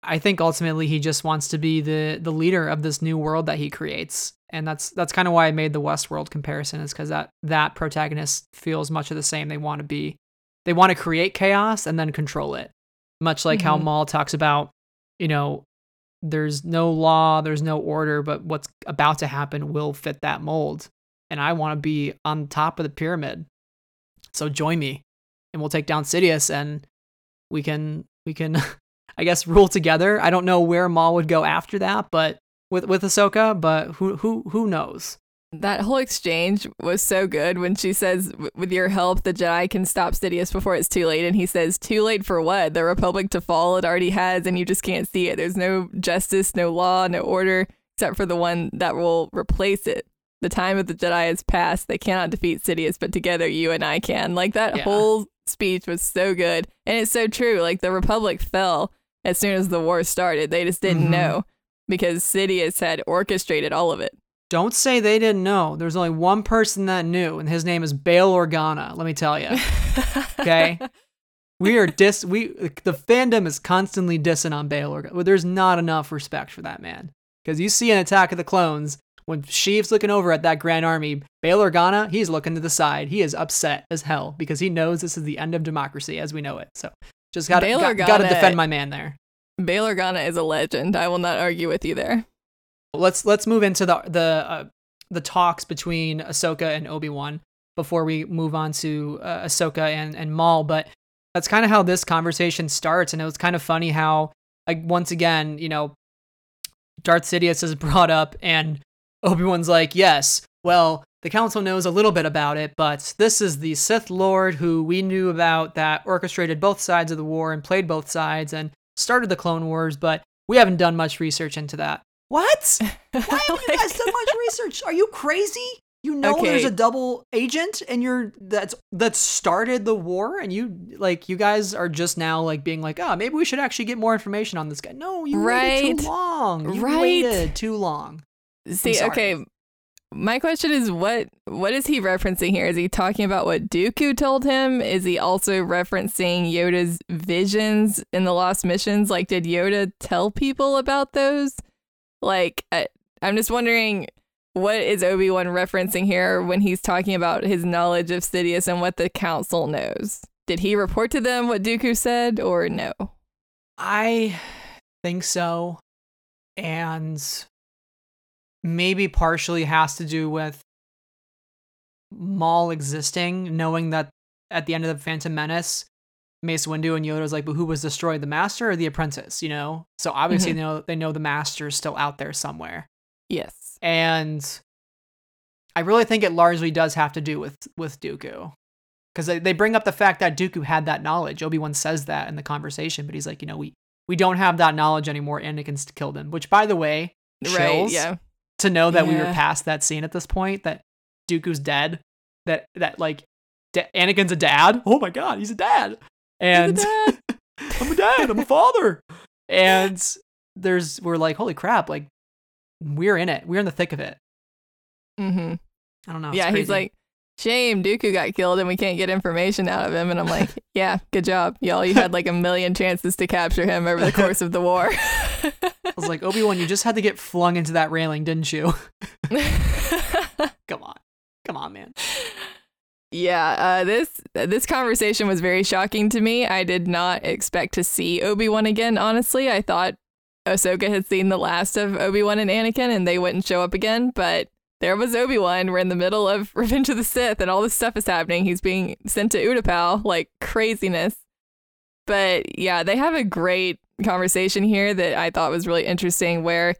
I think ultimately he just wants to be the the leader of this new world that he creates. And that's that's kind of why I made the Westworld comparison is cuz that that protagonist feels much of the same. They want to be they want to create chaos and then control it. Much like how Mhm. Maul talks about, you know, there's no law, there's no order, but what's about to happen will fit that mold. And I want to be on top of the pyramid. So join me and we'll take down Sidious and we can we can I guess rule together. I don't know where Maul would go after that, but with with Ahsoka, but who who who knows? That whole exchange was so good when she says, "With your help, the Jedi can stop Sidious before it's too late." And he says, "Too late for what? The Republic to fall it already has, and you just can't see it. There's no justice, no law, no order, except for the one that will replace it. The time of the Jedi has passed. They cannot defeat Sidious, but together you and I can." Like that Yeah. whole speech was so good, and it's so true. Like the Republic fell as soon as the war started. They just didn't Mhm. know because Sidious had orchestrated all of it. Don't say they didn't know. There's only one person that knew, and his name is Bail Organa. Let me tell you. Okay, we are dis. We the fandom is constantly dissing on Bail Organa. Well, there's not enough respect for that man because you see an Attack of the Clones when Sheev's looking over at that Grand Army. Bail Organa, he's looking to the side. He is upset as hell because he knows this is the end of democracy as we know it. So just gotta got, gotta defend my man there. Bail Organa is a legend. I will not argue with you there. let's let's move into the the uh, the talks between Ahsoka and Obi Wan before we move on to uh, Ahsoka and and Maul. But that's kind of how this conversation starts, and it was kind of funny how like once again, you know, Darth Sidious is brought up, and Obi Wan's like, yes, well. The council knows a little bit about it, but this is the Sith Lord who we knew about that orchestrated both sides of the war and played both sides and started the Clone Wars, but we haven't done much research into that. What? Why haven't you guys done much research? Are you crazy? You know there's a double agent and you're that's that started the war and you like you guys are just now like being like, oh, maybe we should actually get more information on this guy. No, you waited Right. too long. You Right. waited too long. See, okay. My question is what what is he referencing here? Is he talking about what Dooku told him? Is he also referencing Yoda's visions in the Lost Missions? Like did Yoda tell people about those? Like I, I'm just wondering what is Obi-Wan referencing here when he's talking about his knowledge of Sidious and what the council knows? Did he report to them what Dooku said or no? I think so. And maybe partially has to do with Maul existing, knowing that at the end of the Phantom Menace, Mace Windu and Yoda's like, but who was destroyed, the master or the apprentice, you know? So obviously Mhm. they know they know the master is still out there somewhere. Yes. And I really think it largely does have to do with with Dooku. Because they, they bring up the fact that Dooku had that knowledge. Obi-Wan says that in the conversation, but he's like, you know, we we don't have that knowledge anymore. Anakin's killed him. Which by the way, Right, yeah. To know that we were past that scene at this point, that Dooku's dead. That that like da- Anakin's a dad. Oh my god, he's a dad. And dad. I'm a dad. I'm a father. And there's we're like, holy crap! Like we're in it. We're in the thick of it. Mm-hmm. I don't know. it's yeah, he's like, shame Dooku got killed and we can't get information out of him. And I'm like, yeah, good job, y'all. You had like a million chances to capture him over the course of the war. I was like, Obi Wan, you just had to get flung into that railing, didn't you? Come on, come on, man. yeah, uh, this this conversation was very shocking to me. I did not expect to see Obi Wan again. Honestly, I thought Ahsoka had seen the last of Obi Wan and Anakin, and they wouldn't show up again. But there was Obi Wan. We're in the middle of Revenge of the Sith, and all this stuff is happening. He's being sent to Utapau, like craziness. But yeah, they have a great conversation here that I thought was really interesting, where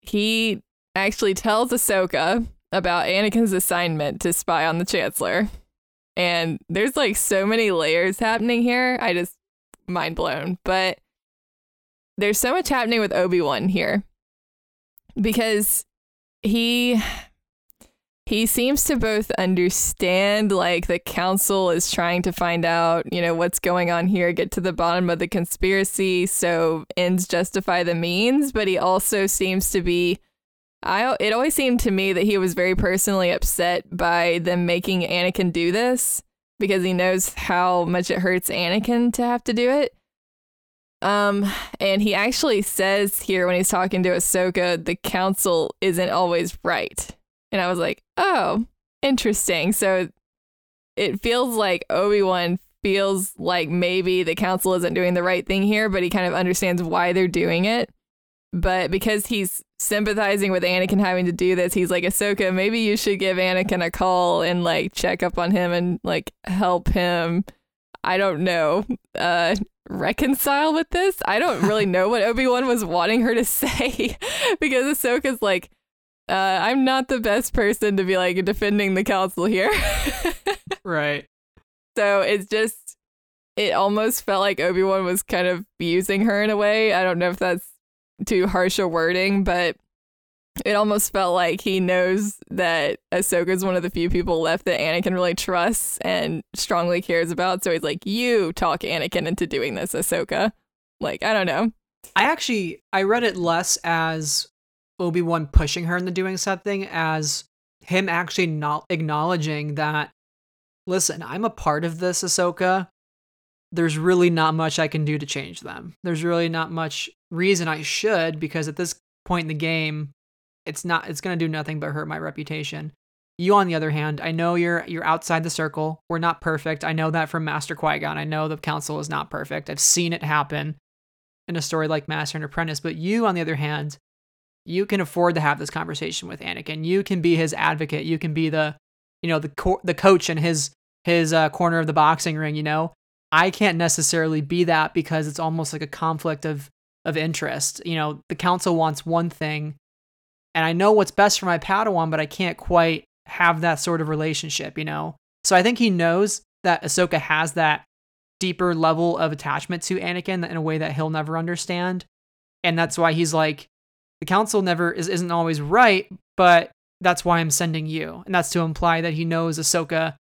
he actually tells Ahsoka about Anakin's assignment to spy on the Chancellor. And there's like so many layers happening here. I just mind blown. But there's so much happening with Obi-Wan here because he he seems to both understand like the council is trying to find out, you know, what's going on here, get to the bottom of the conspiracy so ends justify the means, but he also seems to be I it always seemed to me that he was very personally upset by them making Anakin do this because he knows how much it hurts Anakin to have to do it. Um, and he actually says here when he's talking to Ahsoka, the council isn't always right. And I was like, oh, interesting. So it feels like Obi Wan feels like maybe the council isn't doing the right thing here, but he kind of understands why they're doing it. but because he's sympathizing with Anakin having to do this, he's like, Ahsoka, maybe you should give Anakin a call and like check up on him and like help him. I don't know, uh, reconcile with this. I don't really know what Obi Wan was wanting her to say because Ahsoka's like, uh, I'm not the best person to be like defending the council here. right. So it's just, it almost felt like Obi Wan was kind of using her in a way. I don't know if that's too harsh a wording, but it almost felt like he knows that Ahsoka is one of the few people left that Anakin really trusts and strongly cares about. So he's like, "You talk Anakin into doing this, Ahsoka." Like, I don't know. I actually I read it less as Obi Wan pushing her into doing something as him actually not acknowledging that. Listen, I'm a part of this, Ahsoka. There's really not much I can do to change them. There's really not much reason I should because at this point in the game, it's not it's going to do nothing but hurt my reputation. You on the other hand, I know you're you're outside the circle. We're not perfect. I know that from Master Qui-Gon. I know the council is not perfect. I've seen it happen in a story like Master and Apprentice, but you on the other hand, you can afford to have this conversation with Anakin. You can be his advocate. You can be the you know the co- the coach in his his uh, corner of the boxing ring, you know. I can't necessarily be that because it's almost like a conflict of of interest. You know, the council wants one thing, and I know what's best for my Padawan, but I can't quite have that sort of relationship, you know? So I think he knows that Ahsoka has that deeper level of attachment to Anakin in a way that he'll never understand. And that's why he's like, the council never is, isn't always right, but that's why I'm sending you. And that's to imply that he knows Ahsoka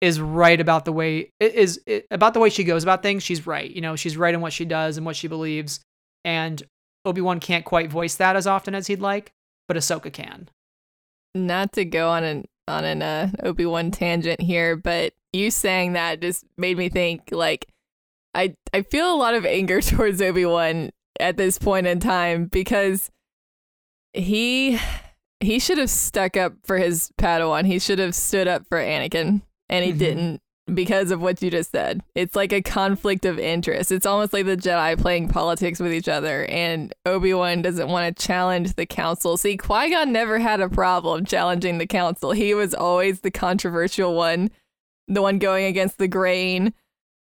is right about the way is about the way she goes about things. She's right. You know, she's right in what she does and what she believes and Obi-Wan can't quite voice that as often as he'd like, but Ahsoka can. Not to go on an on an uh, Obi-Wan tangent here, but you saying that just made me think like I I feel a lot of anger towards Obi-Wan at this point in time because he he should have stuck up for his Padawan. He should have stood up for Anakin and he mm-hmm. didn't because of what you just said. It's like a conflict of interest. It's almost like the Jedi playing politics with each other, and Obi Wan doesn't want to challenge the Council. See, Qui Gon never had a problem challenging the Council. He was always the controversial one, the one going against the grain.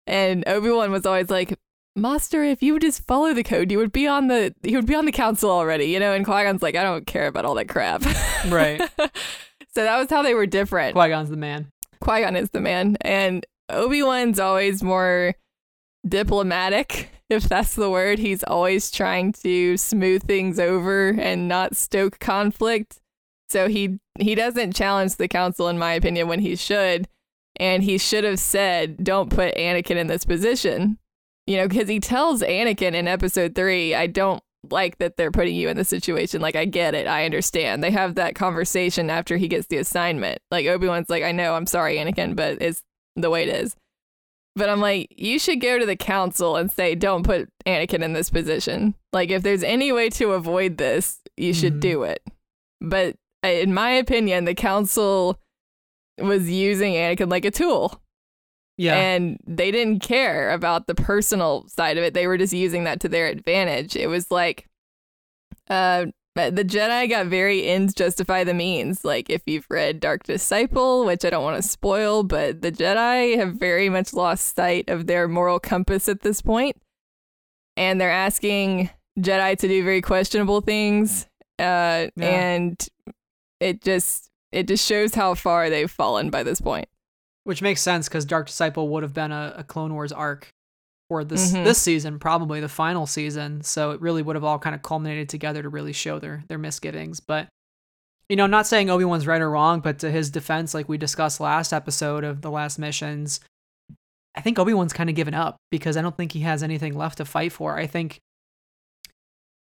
And Obi Wan was always like, Master, if you would just follow the code, you would be on the you would be on the council already, you know. And Qui Gon's like, I don't care about all that crap. Right. so that was how they were different. Qui Gon's the man. Qui Gon is the man, and Obi Wan's always more diplomatic, if that's the word. He's always trying to smooth things over and not stoke conflict. So he he doesn't challenge the council, in my opinion, when he should. And he should have said, "Don't put Anakin in this position," you know, because he tells Anakin in Episode Three, "I don't like that they're putting you in the situation. Like, I get it. I understand. They have that conversation after he gets the assignment. Like, Obi Wan's like, I know, I'm sorry, Anakin, but it's the way it is. But I'm like, you should go to the council and say, don't put Anakin in this position. Like, if there's any way to avoid this, you should mm-hmm. do it. But uh, in my opinion, the council was using Anakin like a tool. Yeah. And they didn't care about the personal side of it. They were just using that to their advantage. It was like uh the Jedi got very ends justify the means. Like if you've read Dark Disciple, which I don't want to spoil, but the Jedi have very much lost sight of their moral compass at this point. And they're asking Jedi to do very questionable things. Uh, yeah. and it just it just shows how far they've fallen by this point. Which makes sense because Dark Disciple would have been a, a Clone Wars arc for this mm-hmm. this season, probably the final season. So it really would have all kind of culminated together to really show their their misgivings. But you know, not saying Obi Wan's right or wrong, but to his defense, like we discussed last episode of the last missions, I think Obi Wan's kind of given up because I don't think he has anything left to fight for. I think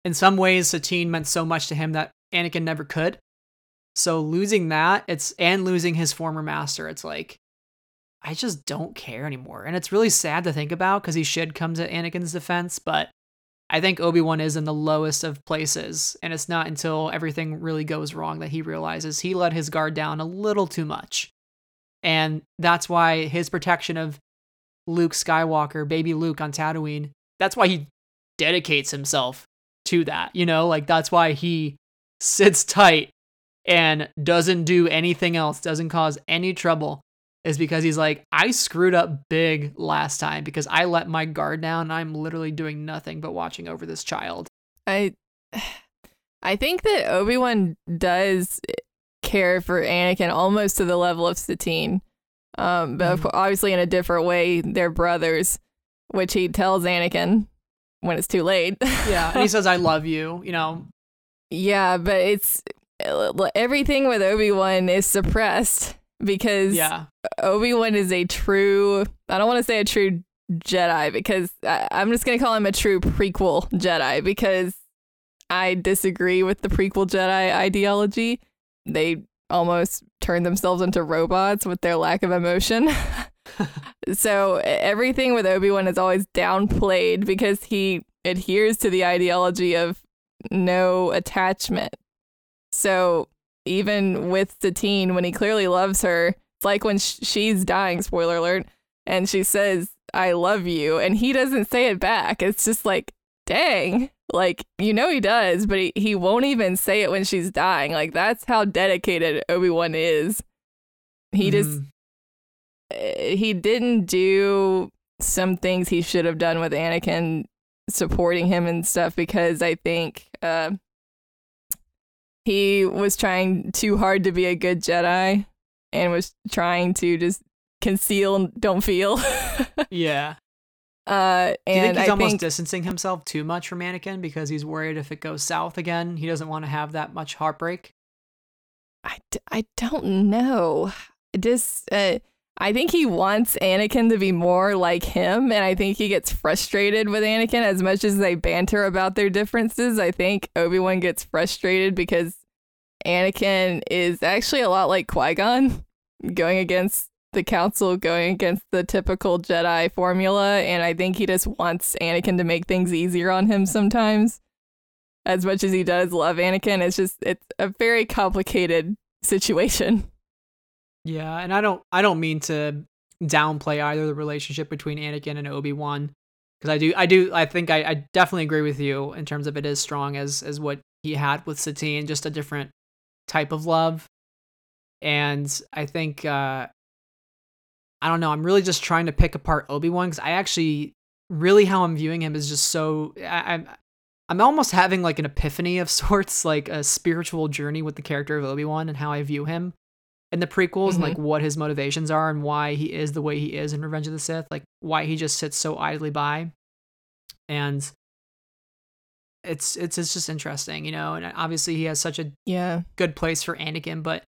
in some ways Satine meant so much to him that Anakin never could. So losing that, it's and losing his former master, it's like I just don't care anymore. And it's really sad to think about because he should come to Anakin's defense, but I think Obi Wan is in the lowest of places. And it's not until everything really goes wrong that he realizes he let his guard down a little too much. And that's why his protection of Luke Skywalker, baby Luke on Tatooine, that's why he dedicates himself to that. You know, like that's why he sits tight and doesn't do anything else, doesn't cause any trouble, is because he's like, I screwed up big last time because I let my guard down and I'm literally doing nothing but watching over this child. I I think that Obi-Wan does care for Anakin almost to the level of Satine. Um, but Mhm. obviously in a different way, they're brothers, which he tells Anakin when it's too late. Yeah. And he says, I love you, you know. yeah, but it's everything with Obi-Wan is suppressed because Yeah. Obi-Wan is a true, I don't want to say a true Jedi because I, I'm just going to call him a true prequel Jedi because I disagree with the prequel Jedi ideology. They almost turn themselves into robots with their lack of emotion. so everything with Obi-Wan is always downplayed because he adheres to the ideology of no attachment. So even with Satine, when he clearly loves her, it's like when sh- she's dying, spoiler alert, and she says, I love you, and he doesn't say it back. It's just like, dang. Like, you know he does, but he, he won't even say it when she's dying. Like, that's how dedicated Obi Wan is. He just, Mhm. uh, he didn't do some things he should have done with Anakin supporting him and stuff because I think uh, he was trying too hard to be a good Jedi and was trying to just conceal and don't feel. Yeah. uh, Do you think he's I almost think distancing himself too much from Anakin because he's worried if it goes south again, he doesn't want to have that much heartbreak? I, d- I don't know. Just uh, I think he wants Anakin to be more like him, and I think he gets frustrated with Anakin as much as they banter about their differences. I think Obi Wan gets frustrated because Anakin is actually a lot like Qui Gon, going against the Council, going against the typical Jedi formula, and I think he just wants Anakin to make things easier on him sometimes. As much as he does love Anakin, it's just it's a very complicated situation. Yeah, and I don't I don't mean to downplay either the relationship between Anakin and Obi-Wan because I do I do I think I, I definitely agree with you in terms of it is strong as as what he had with Satine, just a different type of love. And I think uh I don't know, I'm really just trying to pick apart Obi-Wan cuz I actually really how I'm viewing him is just so I, I'm I'm almost having like an epiphany of sorts, like a spiritual journey with the character of Obi-Wan and how I view him in the prequels and like mm-hmm. what his motivations are and why he is the way he is in Revenge of the Sith, like why he just sits so idly by. And it's it's it's just interesting, you know, and uh, obviously he has such a Yeah. good place for Anakin, but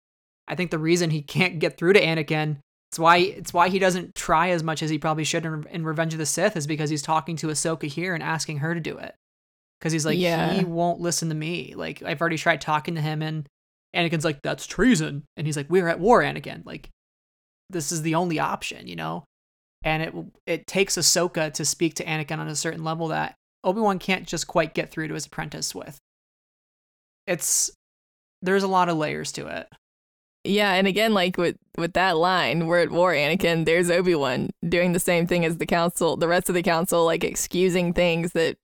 I think the reason he can't get through to Anakin, it's why it's why he doesn't try as much as he probably should in, in Revenge of the Sith is because he's talking to Ahsoka here and asking her to do it. Because he's like, Yeah. he won't listen to me. Like I've already tried talking to him, and Anakin's like, that's treason, and he's like, we're at war, Anakin. Like this is the only option, you know. And it it takes Ahsoka to speak to Anakin on a certain level that Obi Wan can't just quite get through to his apprentice with. It's there's a lot of layers to it. Yeah, and again, like with with that line, "We're at war, Anakin." There's Obi Wan doing the same thing as the council, the rest of the council, like excusing things that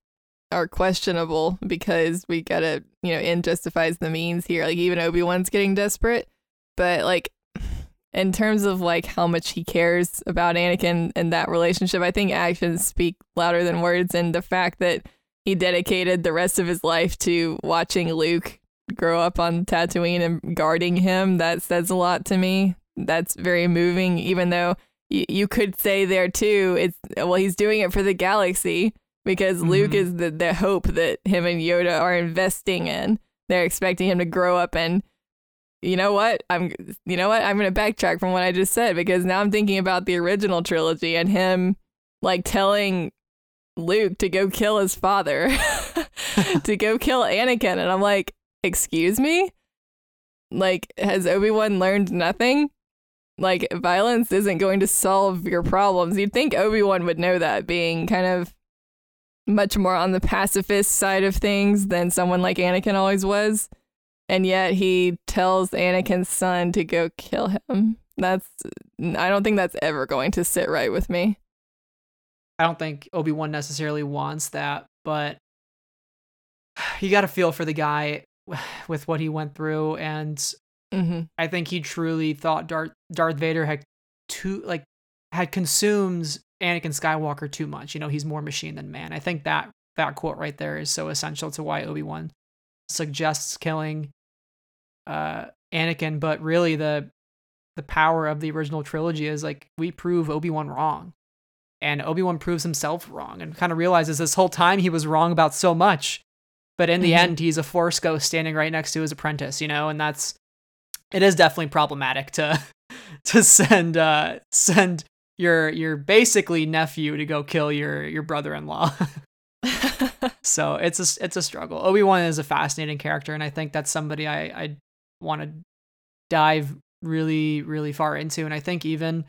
are questionable because we gotta, you know, end justifies the means here. Like even Obi Wan's getting desperate, but like in terms of like how much he cares about Anakin and that relationship, I think actions speak louder than words, and the fact that he dedicated the rest of his life to watching Luke grow up on Tatooine and guarding him, that says a lot to me. That's very moving, even though y- you could say there too, it's well, he's doing it for the galaxy because Luke Mhm. is the, the hope that him and Yoda are investing in. They're expecting him to grow up and you know what? I'm you know what? I'm going to backtrack from what I just said because now I'm thinking about the original trilogy and him like telling Luke to go kill his father, to go kill Anakin and I'm like, "Excuse me?" Like has Obi-Wan learned nothing? Like violence isn't going to solve your problems. You'd think Obi-Wan would know that being kind of much more on the pacifist side of things than someone like Anakin always was. And yet he tells Anakin's son to go kill him. That's I don't think that's ever going to sit right with me. I don't think Obi Wan necessarily wants that, but you got to feel for the guy with what he went through and hmm I think he truly thought Darth Darth Vader had too like had consumed Anakin Skywalker too much. You know, he's more machine than man. I think that that quote right there is so essential to why Obi-Wan suggests killing uh Anakin, but really the the power of the original trilogy is like we prove Obi-Wan wrong. And Obi-Wan proves himself wrong and kind of realizes this whole time he was wrong about so much. But in the Mhm. end, he's a force ghost standing right next to his apprentice, you know, and that's it is definitely problematic to to send uh send your your basically nephew to go kill your your brother-in-law. so it's a it's a struggle. Obi Wan is a fascinating character, and I think that's somebody I I want to dive really really far into, and I think even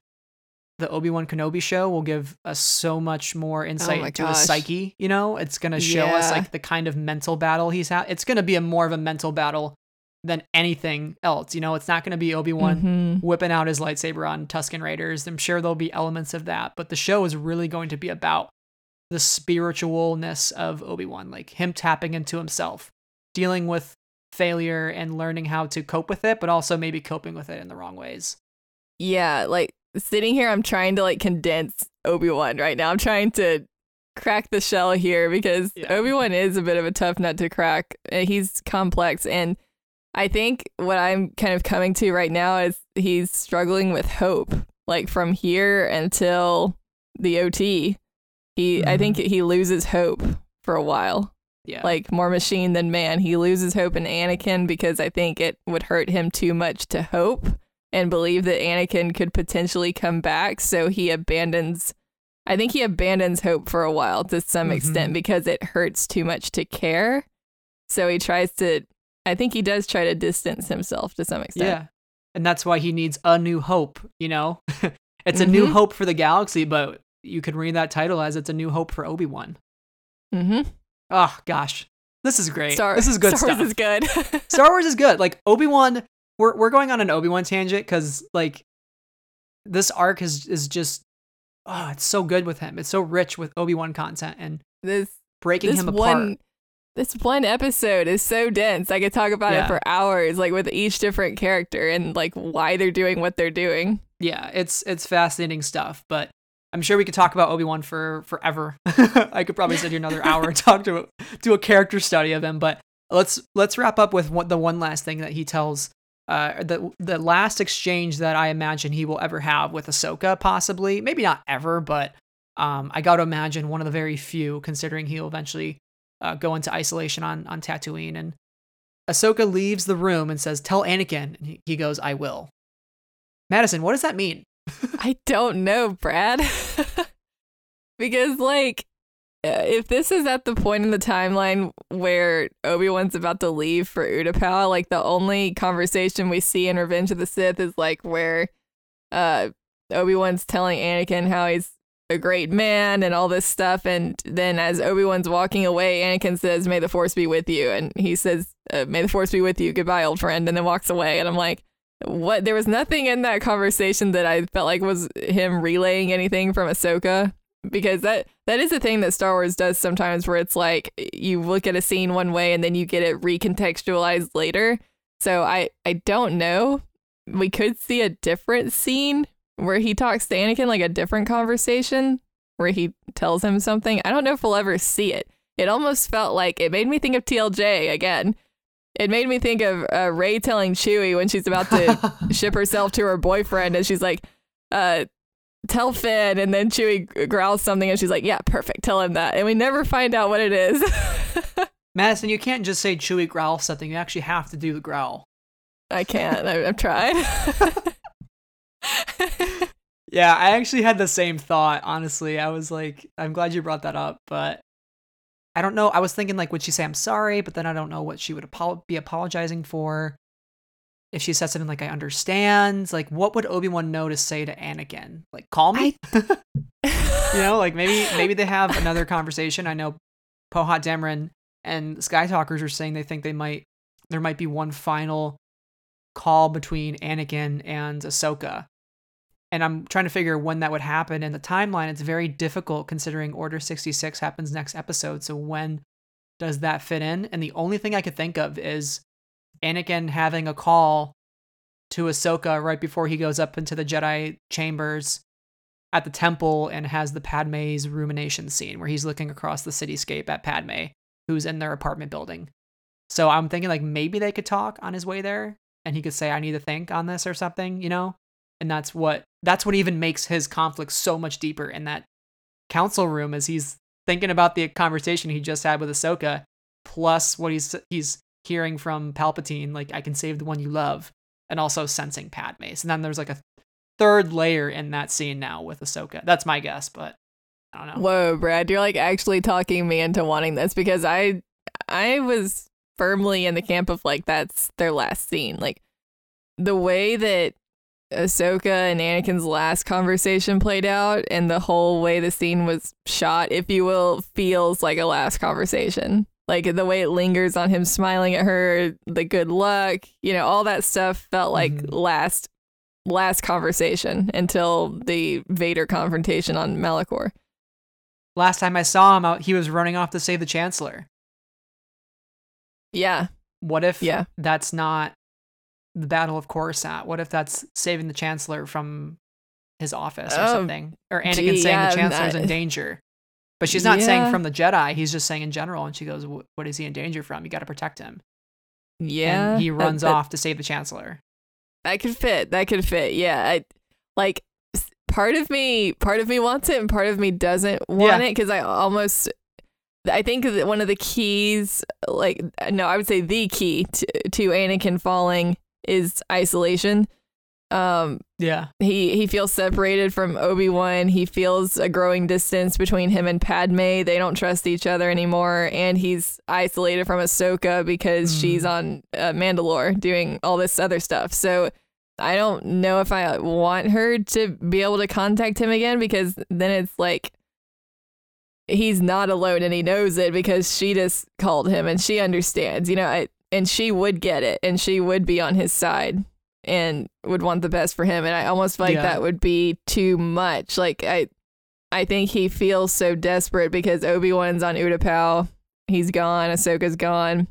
the Obi Wan Kenobi show will give us so much more oh insight my into his psyche. You know, it's gonna show us like the kind of mental battle he's had. It's gonna be a more of a mental battle than anything else. You know, it's not gonna be Obi Wan Mhm. whipping out his lightsaber on Tusken Raiders. I'm sure there'll be elements of that, but the show is really going to be about the spiritualness of Obi-Wan, like him tapping into himself, dealing with failure and learning how to cope with it, but also maybe coping with it in the wrong ways. Yeah, like sitting here, I'm trying to like condense Obi Wan right now. I'm trying to crack the shell here because Yeah. Obi Wan is a bit of a tough nut to crack. Uh, He's complex, and I think what I'm kind of coming to right now is he's struggling with hope. Like from here until the OT, he I think he loses hope for a while Yeah. like more machine than man. He loses hope in Anakin because I think it would hurt him too much to hope and believe that Anakin could potentially come back. So he abandons, I think he abandons hope for a while to some Mhm. extent because it hurts too much to care. So he tries to, I think he does try to distance himself to some extent. yeah. And that's why he needs a new hope, you know? it's a new Mhm. hope for the galaxy, but you could read that title as it's a new hope for Obi-Wan. Mm-hmm. Oh gosh. This is great. Star, this is good Star stuff. Wars is good. Star Wars is good. Like Obi Wan, we're we're going on an Obi Wan tangent because like this arc is is just oh, it's so good with him. It's so rich with Obi Wan content and this breaking this him apart. one this one episode is so dense. I could talk about Yeah. it for hours, like with each different character and like why they're doing what they're doing. Yeah, it's it's fascinating stuff. But I'm sure we could talk about Obi Wan for forever. I could probably sit here another hour and talk to do a character study of him. But let's let's wrap up with what the one last thing that he tells. Uh, the the last exchange that I imagine he will ever have with Ahsoka, possibly, maybe not ever, but um, I got to imagine one of the very few, considering he'll eventually uh, go into isolation on on Tatooine. And Ahsoka leaves the room and says, "Tell Anakin." And he, goes, "I will." Madison, what does that mean? I don't know, Brad. because like uh, if this is at the point in the timeline where Obi-Wan's about to leave for Utapau, like the only conversation we see in Revenge of the Sith is like where uh Obi-Wan's telling Anakin how he's a great man and all this stuff and then as Obi-Wan's walking away, Anakin says, "May the force be with you." And he says, uh, "May the force be with you. Goodbye, old friend." And then walks away and I'm like what there was nothing in that conversation that I felt like was him relaying anything from Ahsoka because that that is a thing that Star Wars does sometimes where it's like you look at a scene one way and then you get it recontextualized later. So I I don't know. We could see a different scene where he talks to Anakin like a different conversation where he tells him something. I don't know if we'll ever see it. It almost felt like it made me think of TLJ again. It made me think of uh, Rey telling Chewie when she's about to ship herself to her boyfriend, and she's like, uh, "Tell Finn," and then Chewie growls something, and she's like, "Yeah, perfect. Tell him that." And we never find out what it is. Madison, you can't just say Chewie growl something. You actually have to do the growl. I can't. I, I've tried. Yeah, I actually had the same thought, honestly. I was like, I'm glad you brought that up, but I don't know. I was thinking, like, would she say I'm sorry? But then I don't know what she would apo- be apologizing for. If she said something like, I understand, like, what would Obi Wan know to say to Anakin? Like, call me? you know, like maybe maybe they have another conversation. I know Poe Hot Dameron and Skytalkers are saying they think they might there might be one final call between Anakin and Ahsoka. And I'm trying to figure when that would happen in the timeline. It's very difficult considering Order 66 happens next episode. So when does that fit in? And the only thing I could think of is Anakin having a call to Ahsoka right before he goes up into the Jedi chambers at the temple and has the Padme's rumination scene where he's looking across the cityscape at Padme, who's in their apartment building. So I'm thinking like maybe they could talk on his way there and he could say, I need to think on this or something, you know? And that's what that's what even makes his conflict so much deeper in that council room as he's thinking about the conversation he just had with Ahsoka, plus what he's he's hearing from Palpatine, like I can save the one you love, and also sensing Padme's. And then there's like a third layer in that scene now with Ahsoka. That's my guess, but I don't know. Whoa, Brad, you're like actually talking me into wanting this because I I was firmly in the camp of like that's their last scene. Like the way that Ahsoka and Anakin's last conversation played out and the whole way the scene was shot, if you will, feels like a last conversation. Like the way it lingers on him smiling at her, the good luck, you know, all that stuff felt like Mhm. last last conversation until the Vader confrontation on Malachor. Last time I saw him out, he was running off to save the Chancellor. Yeah. What if Yeah. that's not the Battle of Coruscant? What if that's saving the Chancellor from his office or Oh, something? Or Anakin gee, saying yeah, the Chancellor's in danger. But she's not saying from the Jedi. He's just saying in general. And she goes, "What is he in danger from? You got to protect him." Yeah. And he runs that- off to save the Chancellor. That could fit. That could fit. Yeah. I, like part of me, part of me wants it, and part of me doesn't want Yeah. it because I almost. I think that one of the keys, like no, I would say the key to, to Anakin falling is isolation. Um, Yeah. he he feels separated from Obi Wan. He feels a growing distance between him and Padme. They don't trust each other anymore, and he's isolated from Ahsoka because Mm. she's on uh, Mandalore doing all this other stuff. So I don't know if I want her to be able to contact him again because then it's like he's not alone and he knows it because she just called him and she understands, you know. I, and she would get it, and she would be on his side and would want the best for him and i almost feel like Yeah. that would be too much like i i think he feels so desperate because obi-wan's on utapau he's gone ahsoka's gone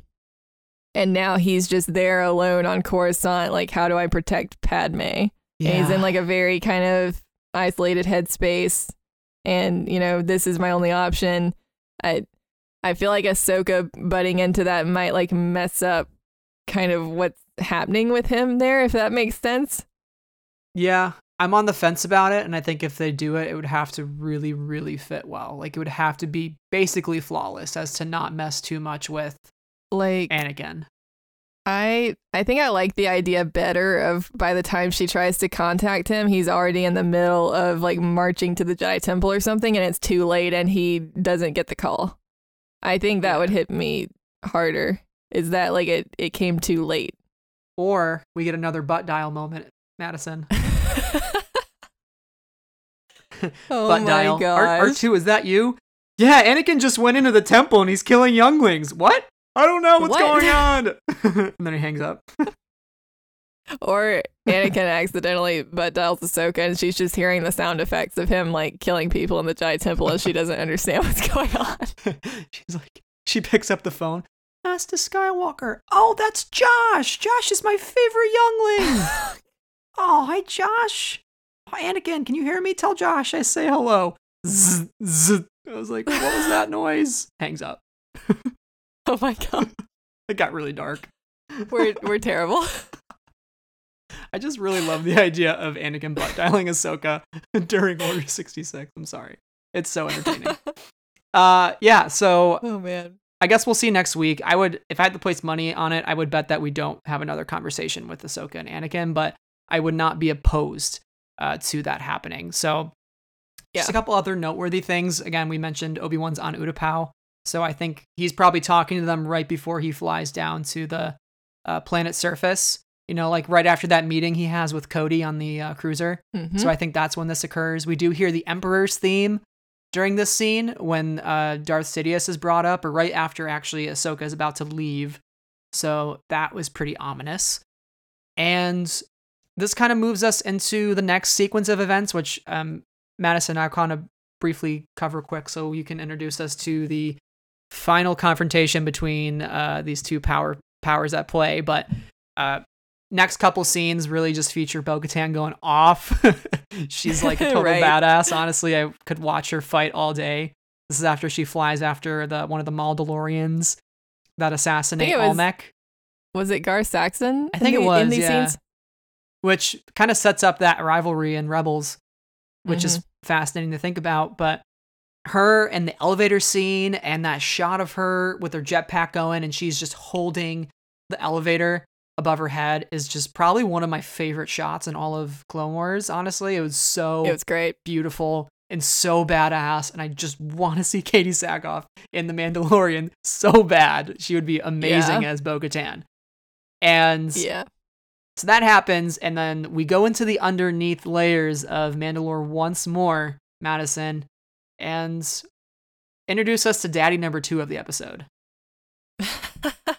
and now he's just there alone on coruscant like how do i protect padme? And he's in like a very kind of isolated headspace and you know this is my only option. I i feel like ahsoka butting into that might like mess up kind of what's happening with him there if that makes sense Yeah, I'm on the fence about it, and I think if they do it, it would have to really, really fit well. Like it would have to be basically flawless, as to not mess too much with like Anakin. I I think I like the idea better of by the time she tries to contact him, he's already in the middle of like marching to the Jedi Temple or something, and it's too late, and he doesn't get the call. I think that would hit me harder. Is that like it? It came too late. Or we get another butt dial moment, Madison. oh butt my dial. gosh! R- R2, is that you? Yeah, Anakin just went into the temple and he's killing younglings. What? I don't know what's What? going on. and then he hangs up. Or Anakin accidentally butt dials Ahsoka, and she's just hearing the sound effects of him like killing people in the Jedi Temple, and she doesn't understand what's going on. She's like, she picks up the phone. Master Skywalker. Oh, that's Josh. Josh is my favorite youngling. oh, hi, Josh. Oh, Anakin, can you hear me? Tell Josh I say hello. Zzz, zzz. I was like, what was that noise? Hangs up. Oh my god, It got really dark. we're we're terrible. I just really love the idea of Anakin butt dialing Ahsoka during Order 66. I'm sorry. It's so entertaining. uh, yeah, so Oh man. I guess we'll see next week. I would, if I had to place money on it, I would bet that we don't have another conversation with Ahsoka and Anakin, but I would not be opposed uh, to that happening. So, just Yeah. a couple other noteworthy things. Again, we mentioned Obi Wan's on Utapau, so I think he's probably talking to them right before he flies down to the uh, planet surface. You know, like right after that meeting he has with Cody on the uh, cruiser. Mhm. So I think that's when this occurs. We do hear the Emperor's theme during this scene when uh, Darth Sidious is brought up, or right after actually Ahsoka is about to leave. So that was pretty ominous. And this kind of moves us into the next sequence of events, which um, Madison and I kind of briefly cover quick, so you can introduce us to the final confrontation between uh, these two power powers at play. But uh, next couple scenes really just feature Bo going off. She's like a total Right. badass. Honestly, I could watch her fight all day. This is after she flies after the one of the Mandalorians that assassinate was- Almec, Was it Gar Saxon? I in think it was, in these yeah. scenes. which kind of sets up that rivalry in Rebels, which is Mm-hmm. fascinating to think about. But her and the elevator scene and that shot of her with her jetpack going and she's just holding the elevator above her head is just probably one of my favorite shots in all of Clone Wars. Honestly, it was so It was great. beautiful and so badass, and I just want to see Katee Sackhoff in The Mandalorian so bad. She would be amazing Yeah. as Bo-Katan. And Yeah. so that happens, and then we go into the underneath layers of Mandalore once more, Madison, and introduce us to Daddy number two of the episode.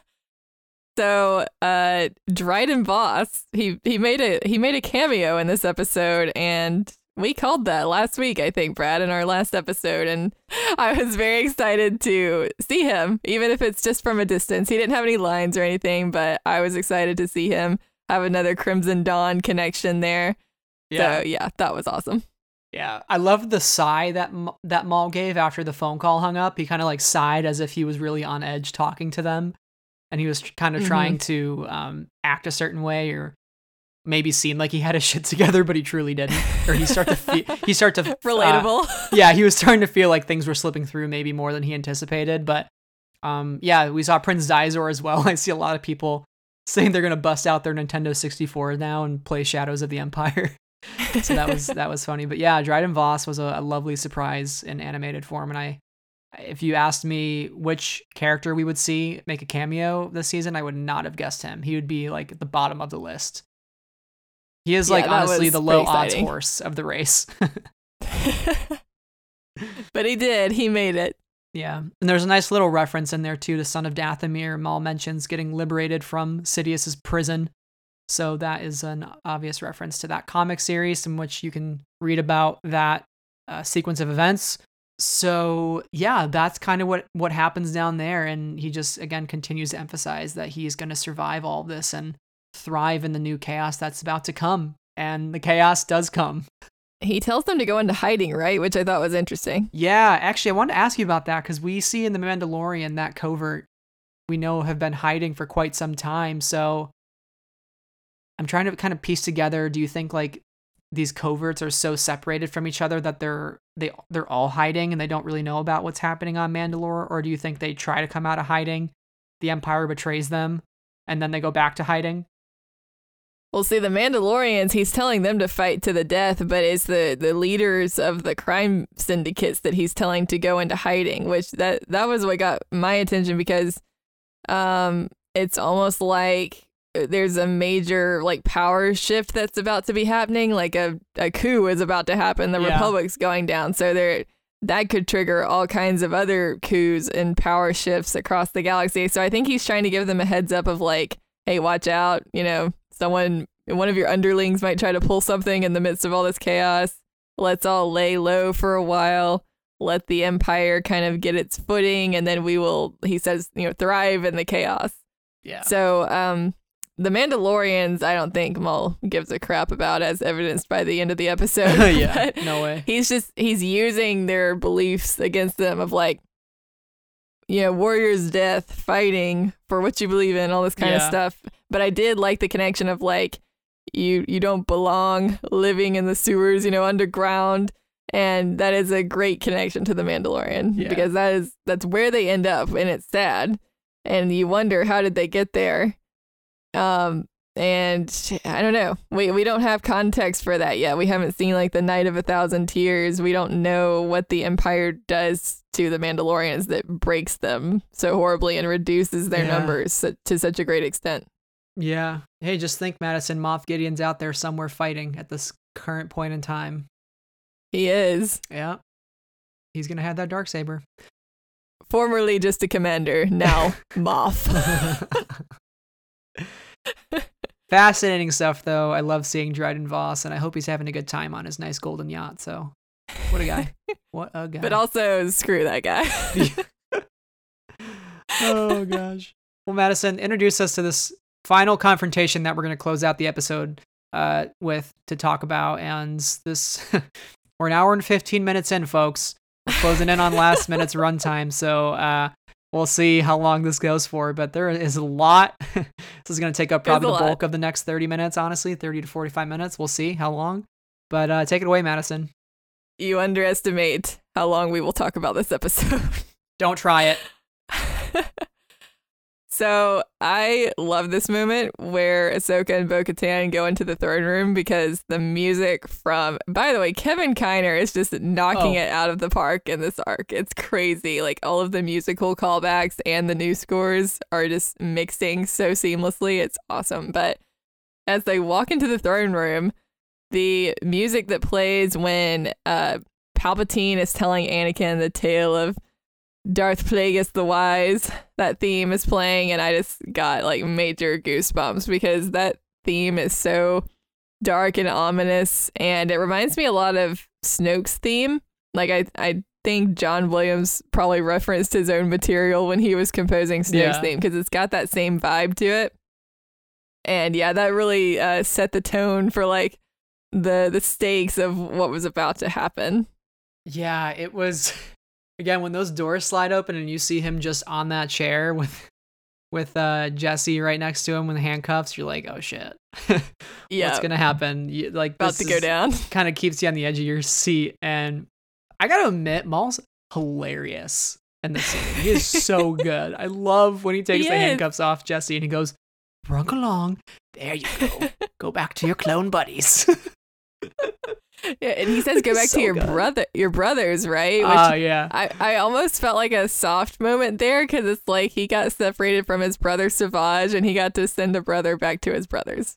So, uh, Dryden Voss, he he made a he made a cameo in this episode, and we called that last week, I think, Brad, in our last episode, and I was very excited to see him, even if it's just from a distance. He didn't have any lines or anything, but I was excited to see him have another Crimson Dawn connection there. So yeah, that was awesome. Yeah, I love the sigh that that Maul gave after the phone call hung up. He kind of like sighed as if he was really on edge talking to them, and he was kind of Mhm. trying to um, act a certain way or maybe seem like he had his shit together, but he truly didn't. Or he start to feel, he start to uh, Relatable. yeah, he was starting to feel like things were slipping through maybe more than he anticipated. But um, yeah, we saw Prince Xizor as well. I see a lot of people saying they're gonna bust out their Nintendo 64 now and play Shadows of the Empire. so that was that was funny. But yeah, Dryden Voss was a, a lovely surprise in animated form, and I. If you asked me which character we would see make a cameo this season, I would not have guessed him. He would be like at the bottom of the list. He is Yeah, like honestly the low odds horse of the race. but he did. He made it. Yeah. And there's a nice little reference in there too to Son of Dathomir. Maul mentions getting liberated from Sidious's prison. So that is an obvious reference to that comic series in which you can read about that uh, sequence of events. So yeah, that's kind of what what happens down there and he just again continues to emphasize that he's going to survive all this and thrive in the new chaos that's about to come. And the chaos does come. He tells them to go into hiding, right? Which I thought was interesting. Yeah, actually, I wanted to ask you about that because we see in The Mandalorian that covert we know have been hiding for quite some time. So I'm trying to kind of piece together. Do you think like these coverts are so separated from each other that they're they they're all hiding and they don't really know about what's happening on Mandalore, or do you think they try to come out of hiding, the Empire betrays them, and then they go back to hiding? Well, see, the Mandalorians, he's telling them to fight to the death, but it's the, the leaders of the crime syndicates that he's telling to go into hiding, which that that was what got my attention because um it's almost like there's a major like power shift that's about to be happening, like a, a coup is about to happen, the Yeah. republic's going down. So there that could trigger all kinds of other coups and power shifts across the galaxy. So I think he's trying to give them a heads up of like, hey, watch out, you know, someone one of your underlings might try to pull something in the midst of all this chaos. Let's all lay low for a while. Let the empire kind of get its footing and then we will he says, you know, thrive in the chaos. Yeah. So, um the Mandalorians, I don't think Maul gives a crap about, as evidenced by the end of the episode. yeah. But No way. he's just he's using their beliefs against them of like you know warriors death fighting for what you believe in all this kind of stuff but i did like the connection of like you you don't belong living in the sewers you know underground and that is a great connection to the mandalorian Yeah. because that is that's where they end up and it's sad and you wonder how did they get there um and I don't know. We we don't have context for that yet. We haven't seen like the Night of a Thousand Tears. We don't know what the Empire does to the Mandalorians that breaks them so horribly and reduces their Yeah. numbers to such a great extent. Yeah. Hey, just think, Madison. Moff Gideon's out there somewhere fighting at this current point in time. He is Yeah. He's gonna have that dark saber. formerly just a commander, now Moff. Fascinating stuff, though. I love seeing Dryden Voss, and I hope he's having a good time on his nice golden yacht. So, what a guy! what a guy! but also screw that guy. oh gosh. Well, Madison, introduce us to this final confrontation that we're going to close out the episode uh, with to talk about. And this, we're an hour and 15 minutes in, folks. We're closing in on last minute's runtime. So uh, we'll see how long this goes for. But there is a lot. this is going to take up probably the lot. bulk of the next 30 minutes, honestly, 30 to 45 minutes. We'll see how long. But uh, take it away, Madison. You underestimate how long we will talk about this episode. Don't try it. so I love this moment where Ahsoka and Bo Katan go into the throne room because the music from, by the way, Kevin Kiner is just knocking Oh. it out of the park in this arc. It's crazy. Like all of the musical callbacks and the new scores are just mixing so seamlessly. It's awesome. But as they walk into the throne room, the music that plays when uh, Palpatine is telling Anakin the tale of Darth Plagueis the Wise, that theme is playing, and I just got like major goosebumps because that theme is so dark and ominous, and it reminds me a lot of Snoke's theme. Like I, I think John Williams probably referenced his own material when he was composing Snoke's Yeah. theme because it's got that same vibe to it. And yeah, that really uh, set the tone for like the the stakes of what was about to happen. Yeah, it was again when those doors slide open and you see him just on that chair with with uh Jesse right next to him with handcuffs, you're like, oh shit. Yeah, What's gonna happen? You, like about to go down. Kind of keeps you on the edge of your seat. And I gotta admit, Maul's hilarious in this scene. He is so good. I love when he takes He the is. handcuffs off Jesse and he goes, Runk along. There you go. go back to your clone buddies. Yeah, and he says, "Go back So to your good. brother, your brothers, right?" Which Oh yeah. I, I almost felt like a soft moment there because it's like he got separated from his brother Savage and he got to send a brother back to his brothers.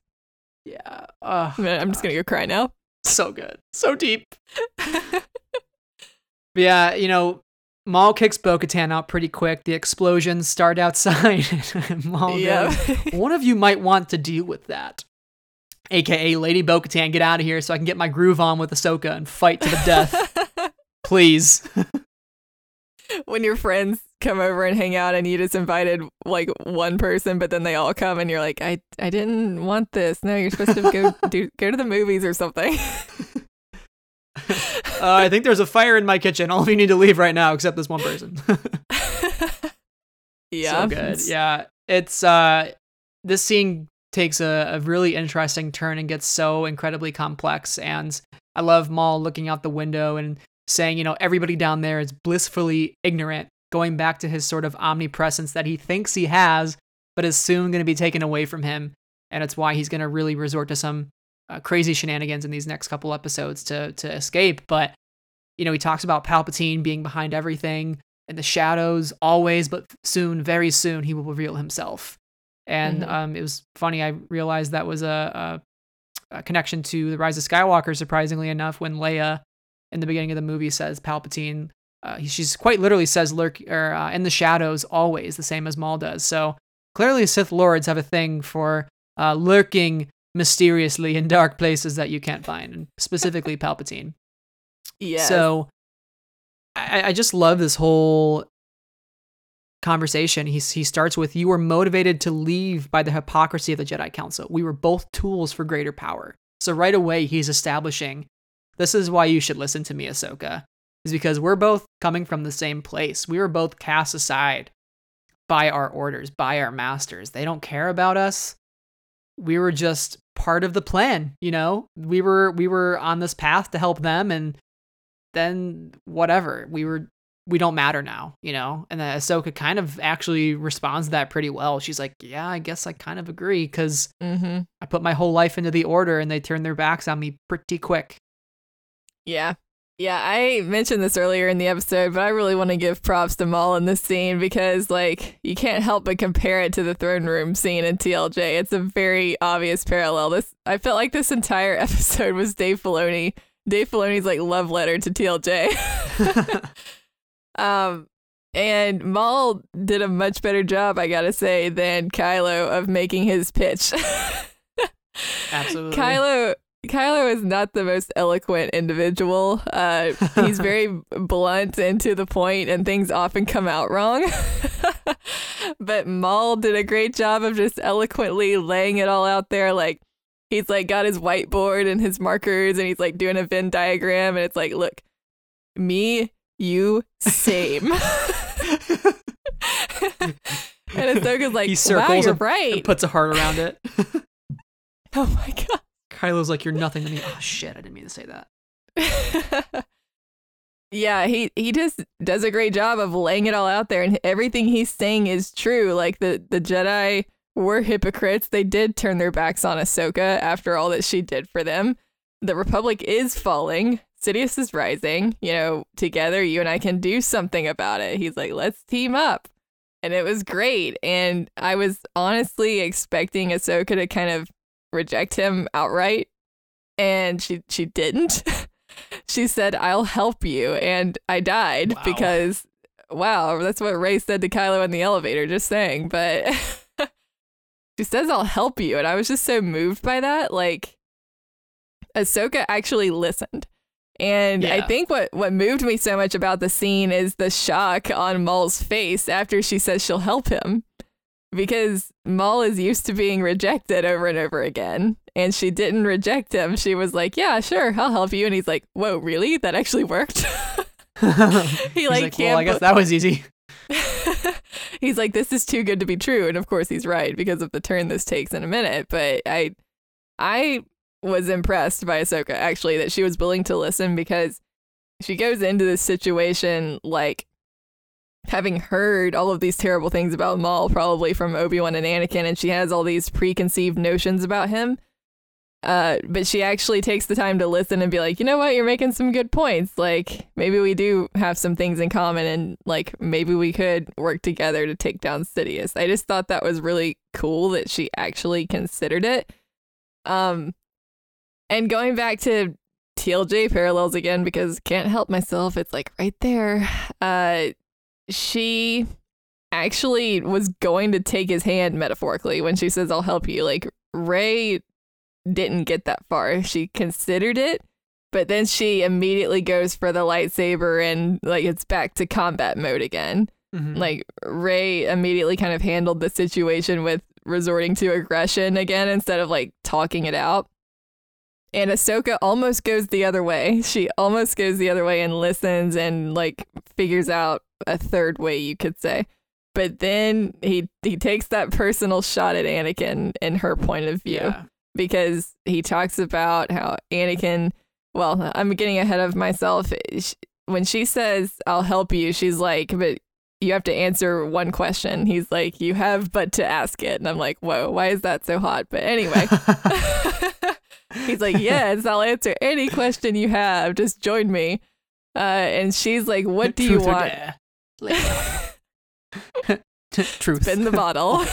Yeah. Oh, I'm just gonna go cry now. so good. So deep. Yeah, you know, Maul kicks Bo Katan out pretty quick. The explosions start outside. Maul yeah, goes, One of you might want to deal with that. AKA Lady Bo Katan, get out of here so I can get my groove on with Ahsoka and fight to the death. Please. when your friends come over and hang out and you just invited like one person, but then they all come and you're like, I I didn't want this. No, you're supposed to go do go to the movies or something. Uh, I think there's a fire in my kitchen. All of you need to leave right now except this one person. yeah, so good. Yeah, it's uh, this scene takes a, a really interesting turn and gets so incredibly complex. And I love Maul looking out the window and saying, you know, everybody down there is blissfully ignorant, going back to his sort of omnipresence that he thinks he has, but is soon going to be taken away from him. And it's why he's going to really resort to some uh, crazy shenanigans in these next couple episodes to to escape. But you know, he talks about Palpatine being behind everything in the shadows always, but soon, very soon, he will reveal himself. And Mhm. um, it was funny. I realized that was a, a, a connection to the Rise of Skywalker. Surprisingly enough, when Leia in the beginning of the movie says Palpatine, uh, she's quite literally says lurk or uh, in the shadows always, the same as Maul does. So clearly, Sith lords have a thing for uh, lurking mysteriously in dark places that you can't find, and specifically Palpatine. Yeah. So I, I just love this whole conversation. He's, he starts with You were motivated to leave by the hypocrisy of the Jedi Council. We were both tools for greater power. So right away, he's establishing this is why you should listen to me, Ahsoka, is because we're both coming from the same place. We were both cast aside by our orders, by our masters. They don't care about us. We were just part of the plan, you know? We were we were on this path to help them and then whatever. We were we don't matter now, you know? And then Ahsoka kind of actually responds to that pretty well. She's like, Yeah, I guess I kind of agree because mm-hmm. I put my whole life into the order and they turned their backs on me pretty quick. Yeah. Yeah, I mentioned this earlier in the episode, but I really want to give props to Maul in this scene because, like, you can't help but compare it to the throne room scene in TLJ. It's a very obvious parallel. This I felt like this entire episode was Dave Filoni. Dave Filoni's like love letter to TLJ. um, and Maul did a much better job, I gotta say, than Kylo of making his pitch. Absolutely. Kylo Kylo is not the most eloquent individual. Uh, he's very blunt and to the point, and things often come out wrong. but Maul did a great job of just eloquently laying it all out there. Like he's like got his whiteboard and his markers, and he's like doing a Venn diagram, and it's like, look, me, you, same. and Ahsoka's like, he wow, you're and, right. and puts a heart around it. oh my god. Kylo's like, "You're nothing to me." Oh shit! I didn't mean to say that. yeah, he he just does a great job of laying it all out there, and everything he's saying is true. Like the the Jedi were hypocrites. They did turn their backs on Ahsoka after all that she did for them. The Republic is falling. Sidious is rising. You know, together you and I can do something about it. He's like, let's team up. And it was great. And I was honestly expecting Ahsoka to kind of reject him outright. And she she didn't. she said, I'll help you. And I died Wow. because wow, that's what Rey said to Kylo in the elevator, just saying. But she says I'll help you. And I was just so moved by that. Like Ahsoka actually listened. And I think what, what moved me so much about the scene is the shock on Maul's face after she says she'll help him. Because Maul is used to being rejected over and over again. And she didn't reject him. She was like, Yeah, sure, I'll help you. And he's like, Whoa, really? That actually worked? He's like, like, "Well, I guess that was easy." he's like, This is too good to be true. And of course he's right because of the turn this takes in a minute. But I I was impressed by Ahsoka actually that she was willing to listen because she goes into this situation like having heard all of these terrible things about Maul probably from Obi-Wan and Anakin and she has all these preconceived notions about him. Uh, but she actually takes the time to listen and be like, you know what, you're making some good points. Like maybe we do have some things in common and like maybe we could work together to take down Sidious. I just thought that was really cool that she actually considered it. Um and going back to TLJ parallels again because can't help myself, it's like right there. Uh she actually was going to take his hand metaphorically when she says I'll help you. Like Rey didn't get that far. She considered it, but then she immediately goes for the lightsaber and like it's back to combat mode again. Mhm. Like Rey immediately kind of handled the situation with resorting to aggression again instead of like talking it out. And Ahsoka almost goes the other way. She almost goes the other way and listens and like figures out a third way you could say. But then he he takes that personal shot at Anakin and her point of view yeah. because he talks about how Anakin. Well, I'm getting ahead of myself. When she says, I'll help you, she's like, but you have to answer one question. He's like, you have but to ask it. And I'm like, whoa, why is that so hot? But anyway, he's like, yes, I'll answer any question you have. Just join me. Uh, and she's like, what do you Truth or want? dare? Truth. Spin the bottle.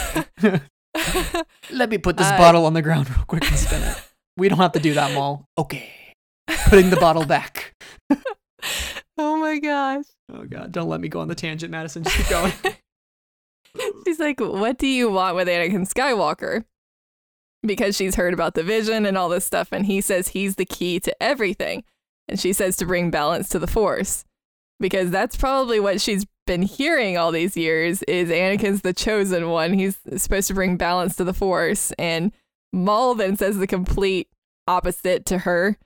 Let me put this Uh, bottle on the ground real quick and spin it. We don't have to do that, Maul. Okay. Putting the bottle back. oh my gosh. Oh god, don't let me go on the tangent, Madison. Just keep going. She's like, What do you want with Anakin Skywalker? Because she's heard about the vision and all this stuff, and he says he's the key to everything. And she says to bring balance to the Force. Because that's probably what she's been hearing all these years is Anakin's the chosen one. He's supposed to bring balance to the Force. And Maul then says the complete opposite to her.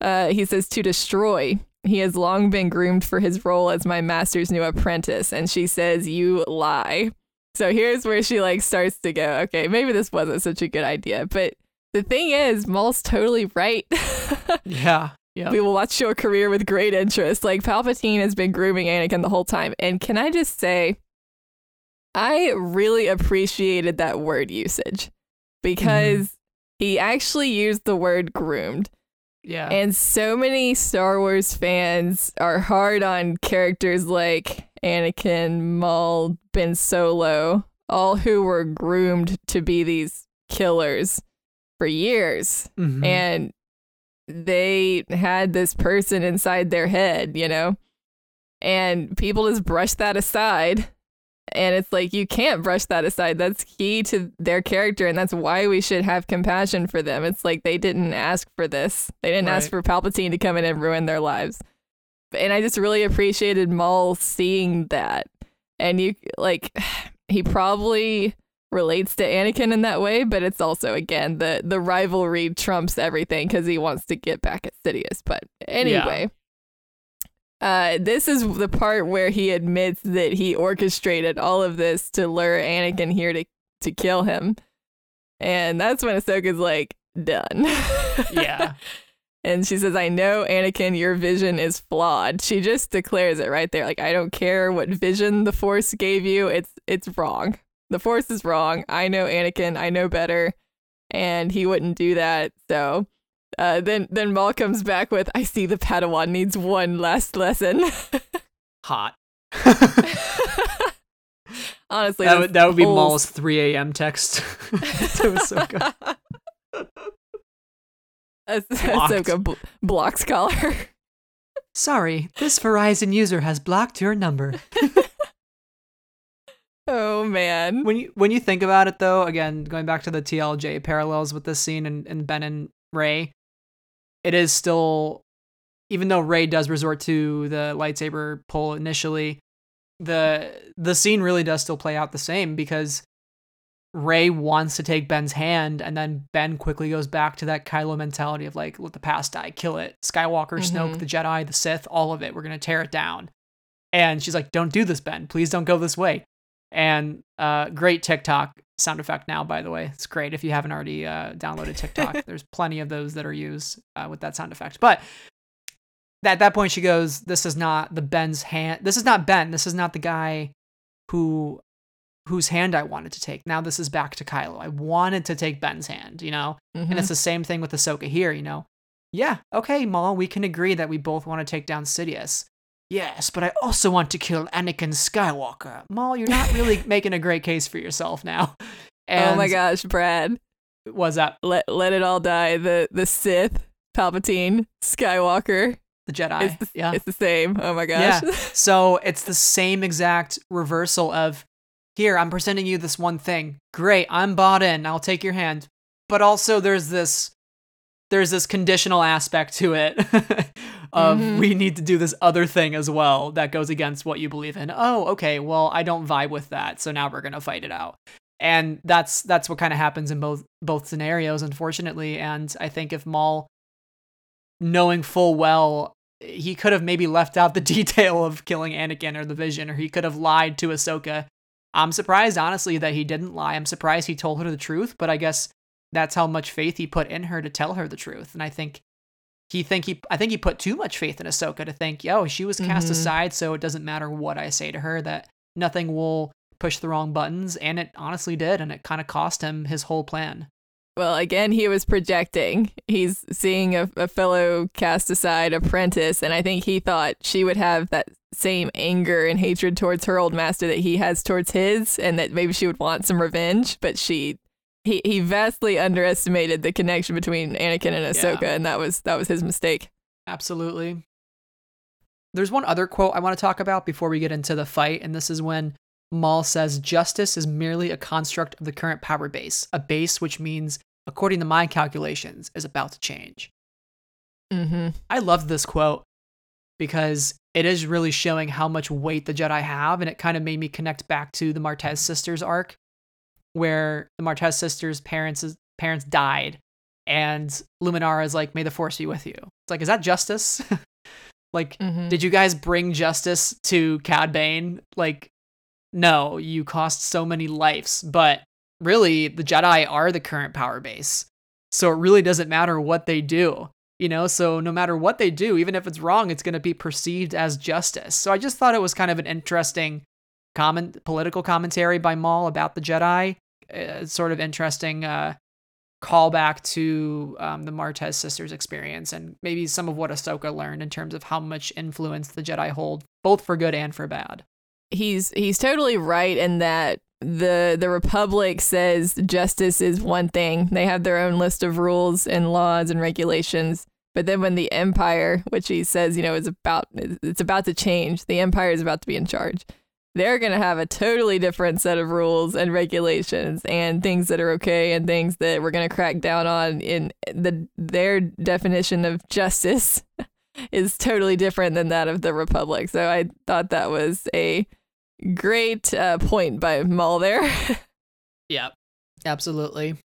Uh, he says to destroy. He has long been groomed for his role as my master's new apprentice. And she says, You lie. So here's where she like starts to go, okay, maybe this wasn't such a good idea. But the thing is, Maul's totally right. yeah. Yeah. we will watch your career with great interest. Like Palpatine has been grooming Anakin the whole time. And can I just say, I really appreciated that word usage mm-hmm. because he actually used the word groomed. Yeah. And so many Star Wars fans are hard on characters like Anakin, Maul, Ben Solo, all who were groomed to be these killers for years. Mhm. And they had this person inside their head, you know? And people just brush that aside And it's like you can't brush that aside. That's key to their character, and that's why we should have compassion for them. It's like they didn't ask for this. They didn't ask for Palpatine to come in and ruin their lives. And I just really appreciated Maul seeing that. And you like he probably relates to Anakin in that way, but it's also again the the rivalry trumps everything because he wants to get back at Sidious. But anyway, uh, this is the part where he admits that he orchestrated all of this to lure Anakin here to to kill him, and that's when Ahsoka's like done. Yeah. And she says, I know, Anakin, your vision is flawed. She just declares it right there. Like, I don't care what vision the Force gave you. It's it's wrong. The Force is wrong. I know Anakin. I know better. And he wouldn't do that. So uh, then then Maul comes back with, I see the Padawan needs one last lesson. Hot. Honestly, That would, that would be Maul's 3 a.m. text that was so Ahsoka. Ah- Blocked. Ahsoka bl- blocks collar. Sorry, this Verizon user has blocked your number. oh man. when you when you think about it though, again, going back to the TLJ parallels with this scene and, and Ben and Rey, it is still even though Rey does resort to the lightsaber pull initially, the the scene really does still play out the same because Rey wants to take Ben's hand, and then Ben quickly goes back to that Kylo mentality of like, let the past die, kill it. Skywalker, Snoke, Mhm. the Jedi, the Sith, all of it. We're gonna tear it down. And she's like, don't do this, Ben. Please don't go this way. And uh, great TikTok sound effect now, by the way. It's great if you haven't already uh, downloaded TikTok. There's plenty of those that are used uh, with that sound effect. But at that point, she goes, "This is not the Ben's hand. This is not Ben. This is not the guy who whose hand I wanted to take. Now this is back to Kylo. I wanted to take Ben's hand, you know. Mhm. And it's the same thing with Ahsoka here, you know. Yeah, okay, Maul, we can agree that we both want to take down Sidious. Yes, but I also want to kill Anakin Skywalker. Maul, you're not really making a great case for yourself now. And oh my gosh, Brad. Was that Let let it all die. The the Sith, Palpatine, Skywalker. the Jedi? It's the, yeah. it's the same. Oh my gosh. Yeah. gosh. So it's the same exact reversal of here, I'm presenting you this one thing. Great, I'm bought in. I'll take your hand. But also there's this there's this conditional aspect to it of Mhm. we need to do this other thing as well that goes against what you believe in. Oh, okay, well, I don't vibe with that. So now we're going to fight it out. And that's that's what kind of happens in both both scenarios unfortunately, and I think if Maul knowing full well he could have maybe left out the detail of killing Anakin or the Vision, or he could have lied to Ahsoka. I'm surprised, honestly, that he didn't lie. I'm surprised he told her the truth, but I guess that's how much faith he put in her to tell her the truth. And I think he think he I think he put too much faith in Ahsoka to think, yo, she was cast Mhm. aside, so it doesn't matter what I say to her, that nothing will push the wrong buttons, and it honestly did, and it kind of cost him his whole plan. Well, again, he was projecting. He's seeing a, a fellow cast aside apprentice, and I think he thought she would have that same anger and hatred towards her old master that he has towards his, and that maybe she would want some revenge. But she, he, he vastly underestimated the connection between Anakin and Ahsoka, Yeah. and that was that was his mistake. Absolutely. There's one other quote I want to talk about before we get into the fight, and this is when Maul says, Justice is merely a construct of the current power base, a base which means, according to my calculations, is about to change. Mm-hmm. I love this quote because it is really showing how much weight the Jedi have, and it kind of made me connect back to the Martez sisters arc, where the Martez sisters' parents parents died, and Luminara is like, "May the Force be with you." It's like, is that justice? like, Mhm. did you guys bring justice to Cad Bane? Like, no, you cost so many lives, but really, the Jedi are the current power base. So it really doesn't matter what they do, you know? So no matter what they do, even if it's wrong, it's going to be perceived as justice. So I just thought it was kind of an interesting comment, political commentary by Maul about the Jedi. Uh, sort of interesting uh, callback to um, the Martez sisters' experience and maybe some of what Ahsoka learned in terms of how much influence the Jedi hold, both for good and for bad. he's he's totally right in that the the republic says justice is one thing. They have their own list of rules and laws and regulations. But then when the empire which he says you know is about it's about to change the empire is about to be in charge they're going to have a totally different set of rules and regulations and things that are okay and things that we're going to crack down on. In the their definition of justice is totally different than that of the republic. So i thought that was a great uh, point by Maul there yeah absolutely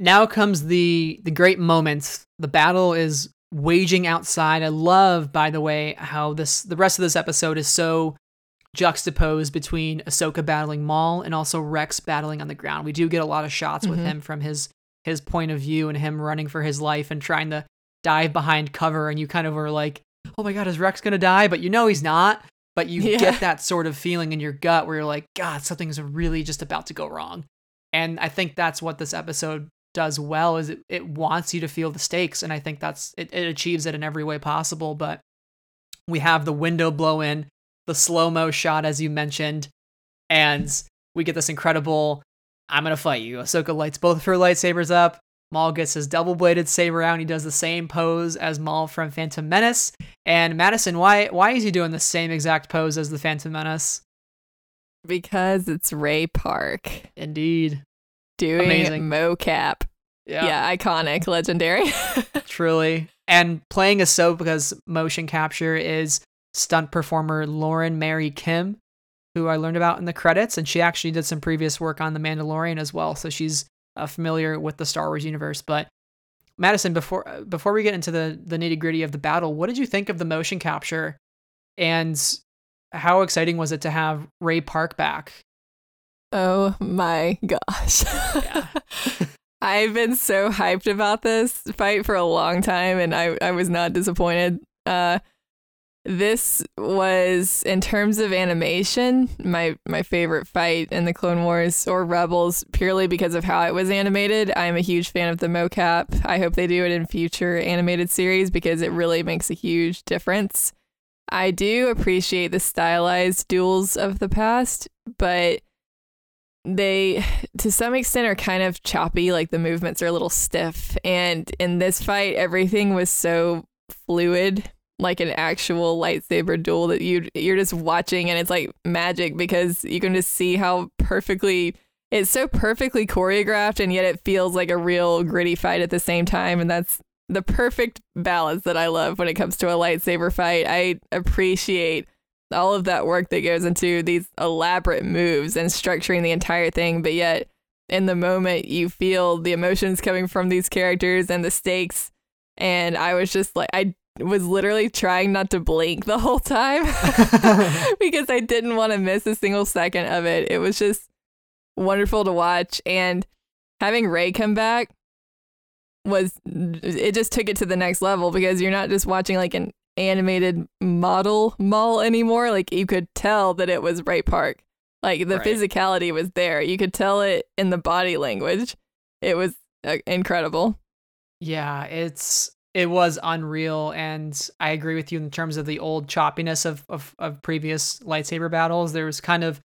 now comes the the great moment the battle is waging outside i love by the way how this the rest of this episode is so juxtaposed between Ahsoka battling Maul and also Rex battling on the ground. We do get a lot of shots with Mhm. him from his his point of view and him running for his life and trying to dive behind cover and you kind of were like, "Oh my god, is Rex going to die?" But you know he's not. But you Yeah. get that sort of feeling in your gut where you're like, "God, something's really just about to go wrong." And I think that's what this episode does well is it, it wants you to feel the stakes and I think that's it, it achieves it in every way possible, but we have the window blow in the slow mo shot, as you mentioned, and we get this incredible I'm gonna fight you. Ahsoka lights both of her lightsabers up. Maul gets his double bladed saber out and he does the same pose as Maul from Phantom Menace. And Madison, why why is he doing the same exact pose as the Phantom Menace? because it's Ray Park Indeed. doing Amazing. mocap yeah, iconic legendary Truly. And playing Ahsoka's motion capture is stunt performer Lauren Mary Kim, who I learned about in the credits, and she actually did some previous work on The Mandalorian as well, so she's uh, familiar with the Star Wars universe. But Madison, before uh, before we get into the the nitty gritty of the battle, what did you think of the motion capture, and how exciting was it to have Ray Park back? Oh my gosh. Yeah. I've been so hyped about this fight for a long time and I, I was not disappointed. Uh this was in terms of animation, my my favorite fight in the Clone Wars or Rebels purely because of how it was animated. I'm a huge fan of the mocap. I hope they do it in future animated series because it really makes a huge difference. I do appreciate the stylized duels of the past, but they to some extent are kind of choppy like the movements are a little stiff and in this fight everything was so fluid like an actual lightsaber duel that you you're just watching and it's like magic because you can just see how perfectly it's so perfectly choreographed and yet it feels like a real gritty fight at the same time and that's the perfect balance that I love when it comes to a lightsaber fight. I appreciate all of that work that goes into these elaborate moves and structuring the entire thing, but yet in the moment you feel the emotions coming from these characters and the stakes. And I was just like, I was literally trying not to blink the whole time because I didn't want to miss a single second of it. It was just wonderful to watch. And having Ray come back was, it just took it to the next level because you're not just watching like an animated model Maul anymore. Like you could tell that it was Ray Park. Like the Right. physicality was there. You could tell it in the body language. It was uh, incredible. Yeah, it's it was unreal, and I agree with you in terms of the old choppiness of of, of previous lightsaber battles. There was kind of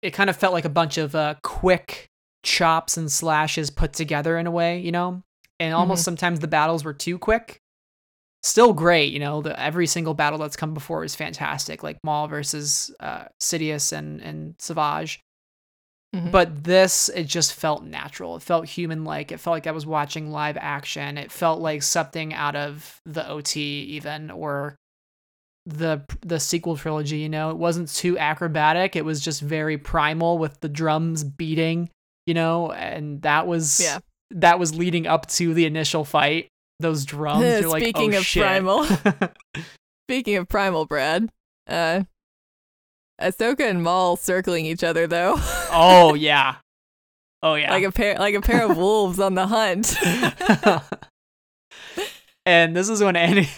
it kind of felt like a bunch of uh, quick chops and slashes put together in a way, you know, and almost sometimes the battles were too quick. Still great, you know. The, every single battle that's come before is fantastic, like Maul versus uh, Sidious and and Savage. Mhm. But this, it just felt natural. It felt human like. It felt like I was watching live action. It felt like something out of the OT, even, or the the sequel trilogy. You know, it wasn't too acrobatic. It was just very primal with the drums beating. You know, and that was Yeah. that was leading up to the initial fight. Those drums. You're like, Speaking oh, of shit. primal. Speaking of primal, Brad, uh, Ahsoka and Maul circling each other though, oh yeah. Oh yeah. like a pair, like a pair of wolves on the hunt. and this is when Annie,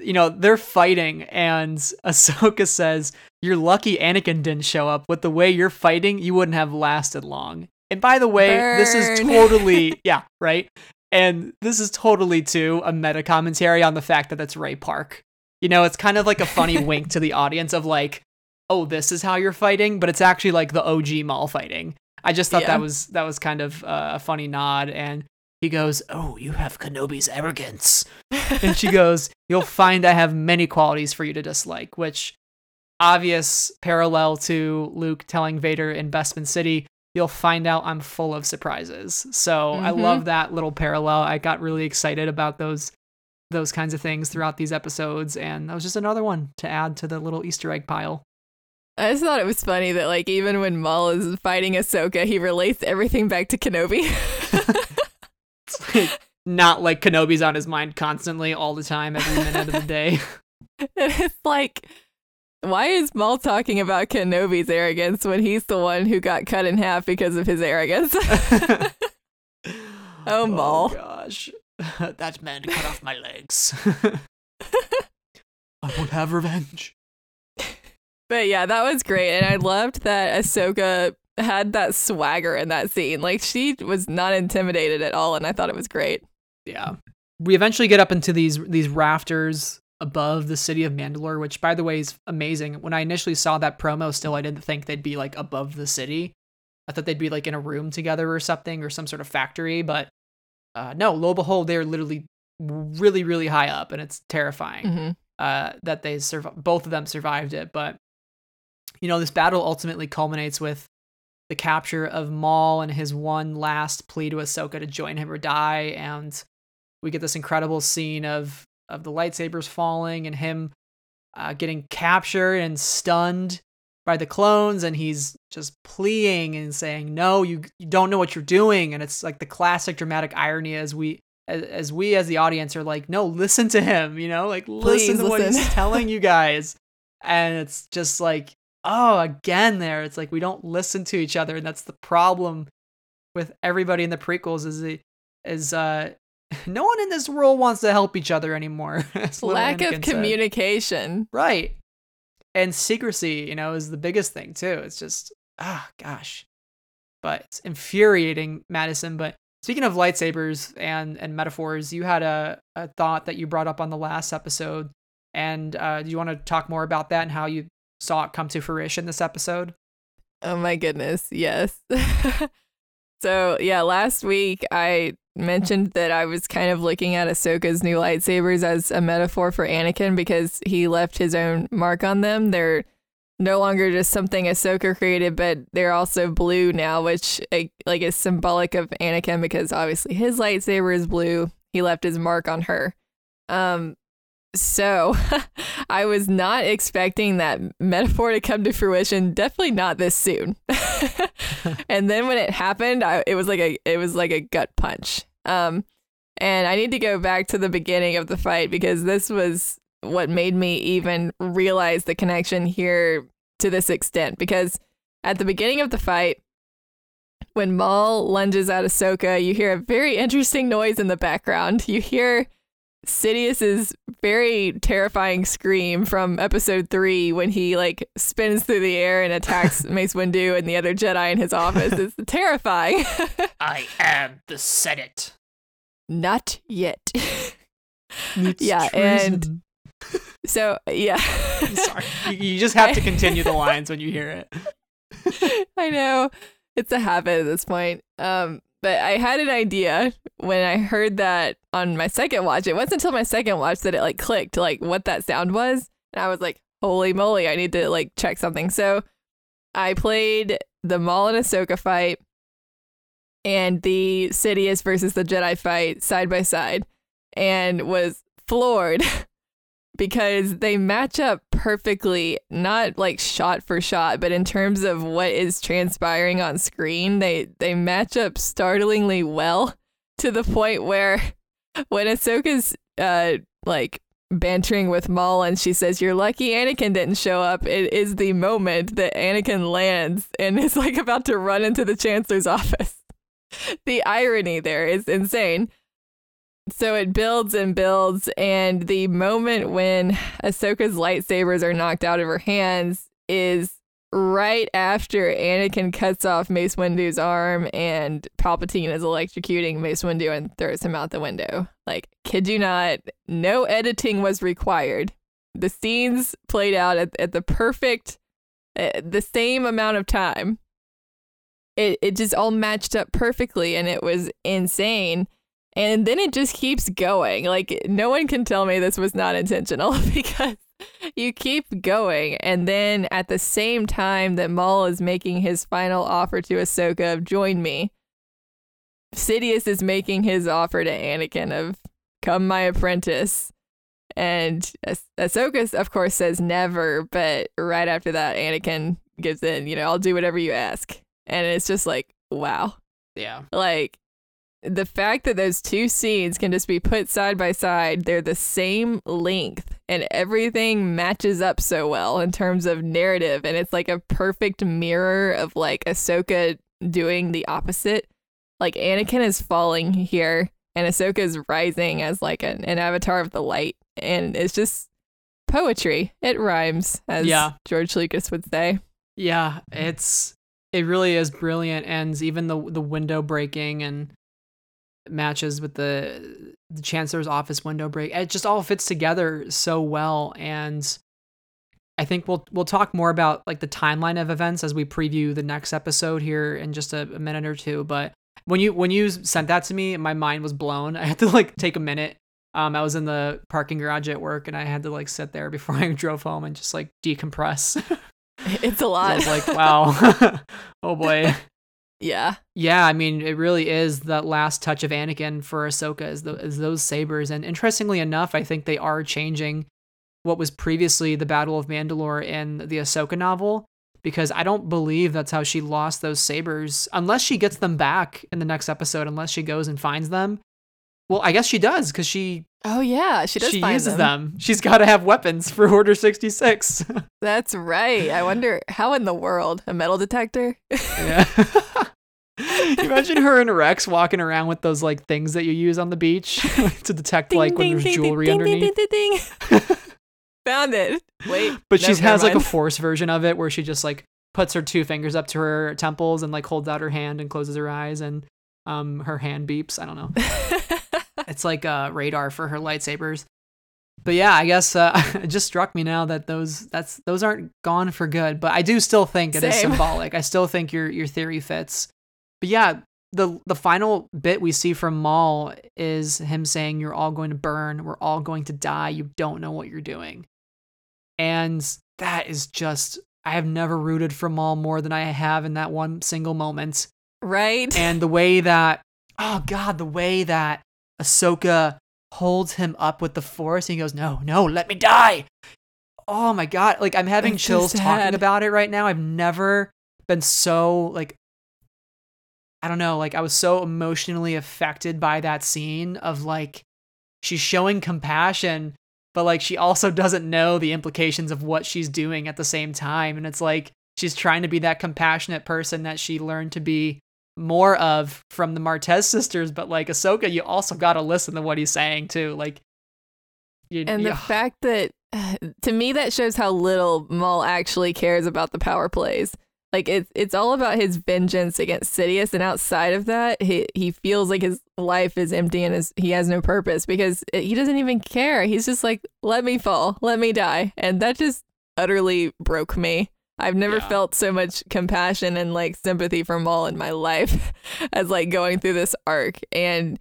you know, they're fighting, and Ahsoka says, "You're lucky Anakin didn't show up. With the way you're fighting, you wouldn't have lasted long." And by the way, this is totally yeah, right. And this is totally too a meta commentary on the fact that that's Ray Park. You know, it's kind of like a funny wink to the audience of like, "Oh, this is how you're fighting," but it's actually like the OG Maul fighting. I just thought Yeah. that was that was kind of uh, a funny nod, and he goes, "Oh, you have Kenobi's arrogance," and she goes, "You'll find I have many qualities for you to dislike," which obvious parallel to Luke telling Vader in Bespin City, you'll find out I'm full of surprises. So I Mhm. love that little parallel. I got really excited about those those kinds of things throughout these episodes, and that was just another one to add to the little Easter egg pile. I just thought it was funny that like even when Maul is fighting Ahsoka, he relates everything back to Kenobi. Not like Kenobi's on his mind constantly all the time, every minute of the day. And it's like, why is Maul talking about Kenobi's arrogance when he's the one who got cut in half because of his arrogance? Oh, Maul. Oh, gosh. that man cut off my legs. I won't have revenge. But yeah, that was great. And I loved that Ahsoka had that swagger in that scene. Like she was not intimidated at all. And I thought it was great. Yeah. We eventually get up into these these rafters above the city of Mandalore, which by the way is amazing. When I initially saw that promo still I didn't think they'd be like above the city. I thought they'd be like in a room together or something or some sort of factory, but uh, no, lo and behold, they're literally really, really high up, and it's terrifying hmm uh, that they both of them survived it. But you know, this battle ultimately culminates with the capture of Maul and his one last plea to Ahsoka to join him or die, and we get this incredible scene of of the lightsabers falling and him uh, getting captured and stunned by the clones, and he's just pleading and saying, "No, you you don't know what you're doing," and it's like the classic dramatic irony as we as, as we as the audience are like, no, listen to him, you know, like listen Please to what he's telling you guys. And it's just like, oh, again, there. It's like we don't listen to each other, and that's the problem with everybody in the prequels. Is the is uh, no one in this world wants to help each other anymore. Lack of Anakin said. communication. Right. And secrecy, you know, is the biggest thing too. It's just ah gosh. But it's infuriating, Madison. But speaking of lightsabers and and metaphors, you had a, a thought that you brought up on the last episode. And uh, do you want to talk more about that and how you saw it come to fruition this episode? Oh my goodness, yes. so yeah, last week I mentioned that I was kind of looking at Ahsoka's new lightsabers as a metaphor for Anakin because he left his own mark on them. They're no longer just something Ahsoka created, but they're also blue now, which like, is symbolic of Anakin because obviously his lightsaber is blue. He left his mark on her. Um, so I was not expecting that metaphor to come to fruition. Definitely not this soon. and then when it happened, I, it was like a it was like a gut punch. Um, and I need to go back to the beginning of the fight because this was what made me even realize the connection here to this extent. Because at the beginning of the fight, when Maul lunges at Ahsoka, you hear a very interesting noise in the background. You hear Sidious's very terrifying scream from episode three when he like spins through the air and attacks Mace Windu and the other Jedi in his office. is terrifying. I am the Senate. Not yet. Yeah, and- so yeah. sorry, you, you just have to continue the lines when you hear it. I know. It's a habit at this point. Um, but I had an idea when I heard that on my second watch. It wasn't until my second watch that it like clicked like what that sound was. And I was like, holy moly, I need to like check something. So I played the Maul and Ahsoka fight and the Sidious versus the Jedi fight side by side and was floored because they match up perfectly, not like shot for shot, but in terms of what is transpiring on screen, they they match up startlingly well to the point where when Ahsoka's uh like bantering with Maul and she says, You're lucky Anakin didn't show up, it is the moment that Anakin lands and is like about to run into the Chancellor's office. The irony there is insane. So it builds and builds, and the moment when Ahsoka's lightsabers are knocked out of her hands is right after Anakin cuts off Mace Windu's arm and Palpatine is electrocuting Mace Windu and throws him out the window. Like, kid you not, no editing was required. The scenes played out at, at the perfect, uh, the same amount of time. It, it just all matched up perfectly and it was insane. And then it just keeps going. Like, no one can tell me this was not intentional because you keep going, and then at the same time that Maul is making his final offer to Ahsoka of join me, Sidious is making his offer to Anakin of come my apprentice. And ah- Ahsoka, of course, says never, but right after that, Anakin gives in, you know, I'll do whatever you ask. And it's just like, wow. Yeah. Like, the fact that those two scenes can just be put side by side, they're the same length, and everything matches up so well in terms of narrative. And it's like a perfect mirror of like Ahsoka doing the opposite. Like, Anakin is falling here, and Ahsoka is rising as like an, an avatar of the light. And it's just poetry. It rhymes, as Yeah. George Lucas would say. Yeah, it's it really is brilliant, and even the the window breaking and matches with the the chancellor's office window break, it just all fits together so well. And I think we'll we'll talk more about like the timeline of events as we preview the next episode here in just a, a minute or two. But when you when you sent that to me, my mind was blown. I had to like take a minute. Um, I was in the parking garage at work, and I had to like sit there before I drove home and just like decompress. It's a lot. I was like, wow, oh boy. Yeah. Yeah, I mean, it really is that last touch of Anakin for Ahsoka is, the, is those sabers. And interestingly enough, I think they are changing what was previously the Battle of Mandalore in the Ahsoka novel because I don't believe that's how she lost those sabers unless she gets them back in the next episode, unless she goes and finds them. Well, I guess she does because she Oh yeah, she does she find uses them. them. She's got to have weapons for Order 66. That's right. I wonder how in the world a metal detector. Yeah. you imagine her and Rex walking around with those like things that you use on the beach to detect like when there's jewelry underneath. Ding, ding, ding. Found it. Wait, But no, she has like a force version of it where she just like puts her two fingers up to her temples and like holds out her hand and closes her eyes and um her hand beeps. I don't know. it's like a radar for her lightsabers. But yeah, I guess uh, it just struck me now that those that's those aren't gone for good. But I do still think it is Same. symbolic. I still think your your theory fits. But yeah, the the final bit we see from Maul is him saying, "You're all going to burn. We're all going to die. You don't know what you're doing." And that is just I have never rooted for Maul more than I have in that one single moment right? and the way that oh god the way that ahsoka holds him up with the force and he goes no no let me die oh my god like i'm having so chills talking about it right now i've never been so like i don't know like i was so emotionally affected by that scene of like she's showing compassion but like she also doesn't know the implications of what she's doing at the same time and it's like she's trying to be that compassionate person that she learned to be more of from the Martez sisters, but like Ahsoka, you also got to listen to what he's saying too. Like, you, and the fact that to me that shows how little Maul actually cares about the power plays. Like it's it's all about his vengeance against Sidious, and outside of that, he he feels like his life is empty and his, he has no purpose because it- he doesn't even care. He's just like, let me fall, let me die, and that just utterly broke me. I've never Yeah. felt so much compassion and like sympathy for Maul in my life as like going through this arc and.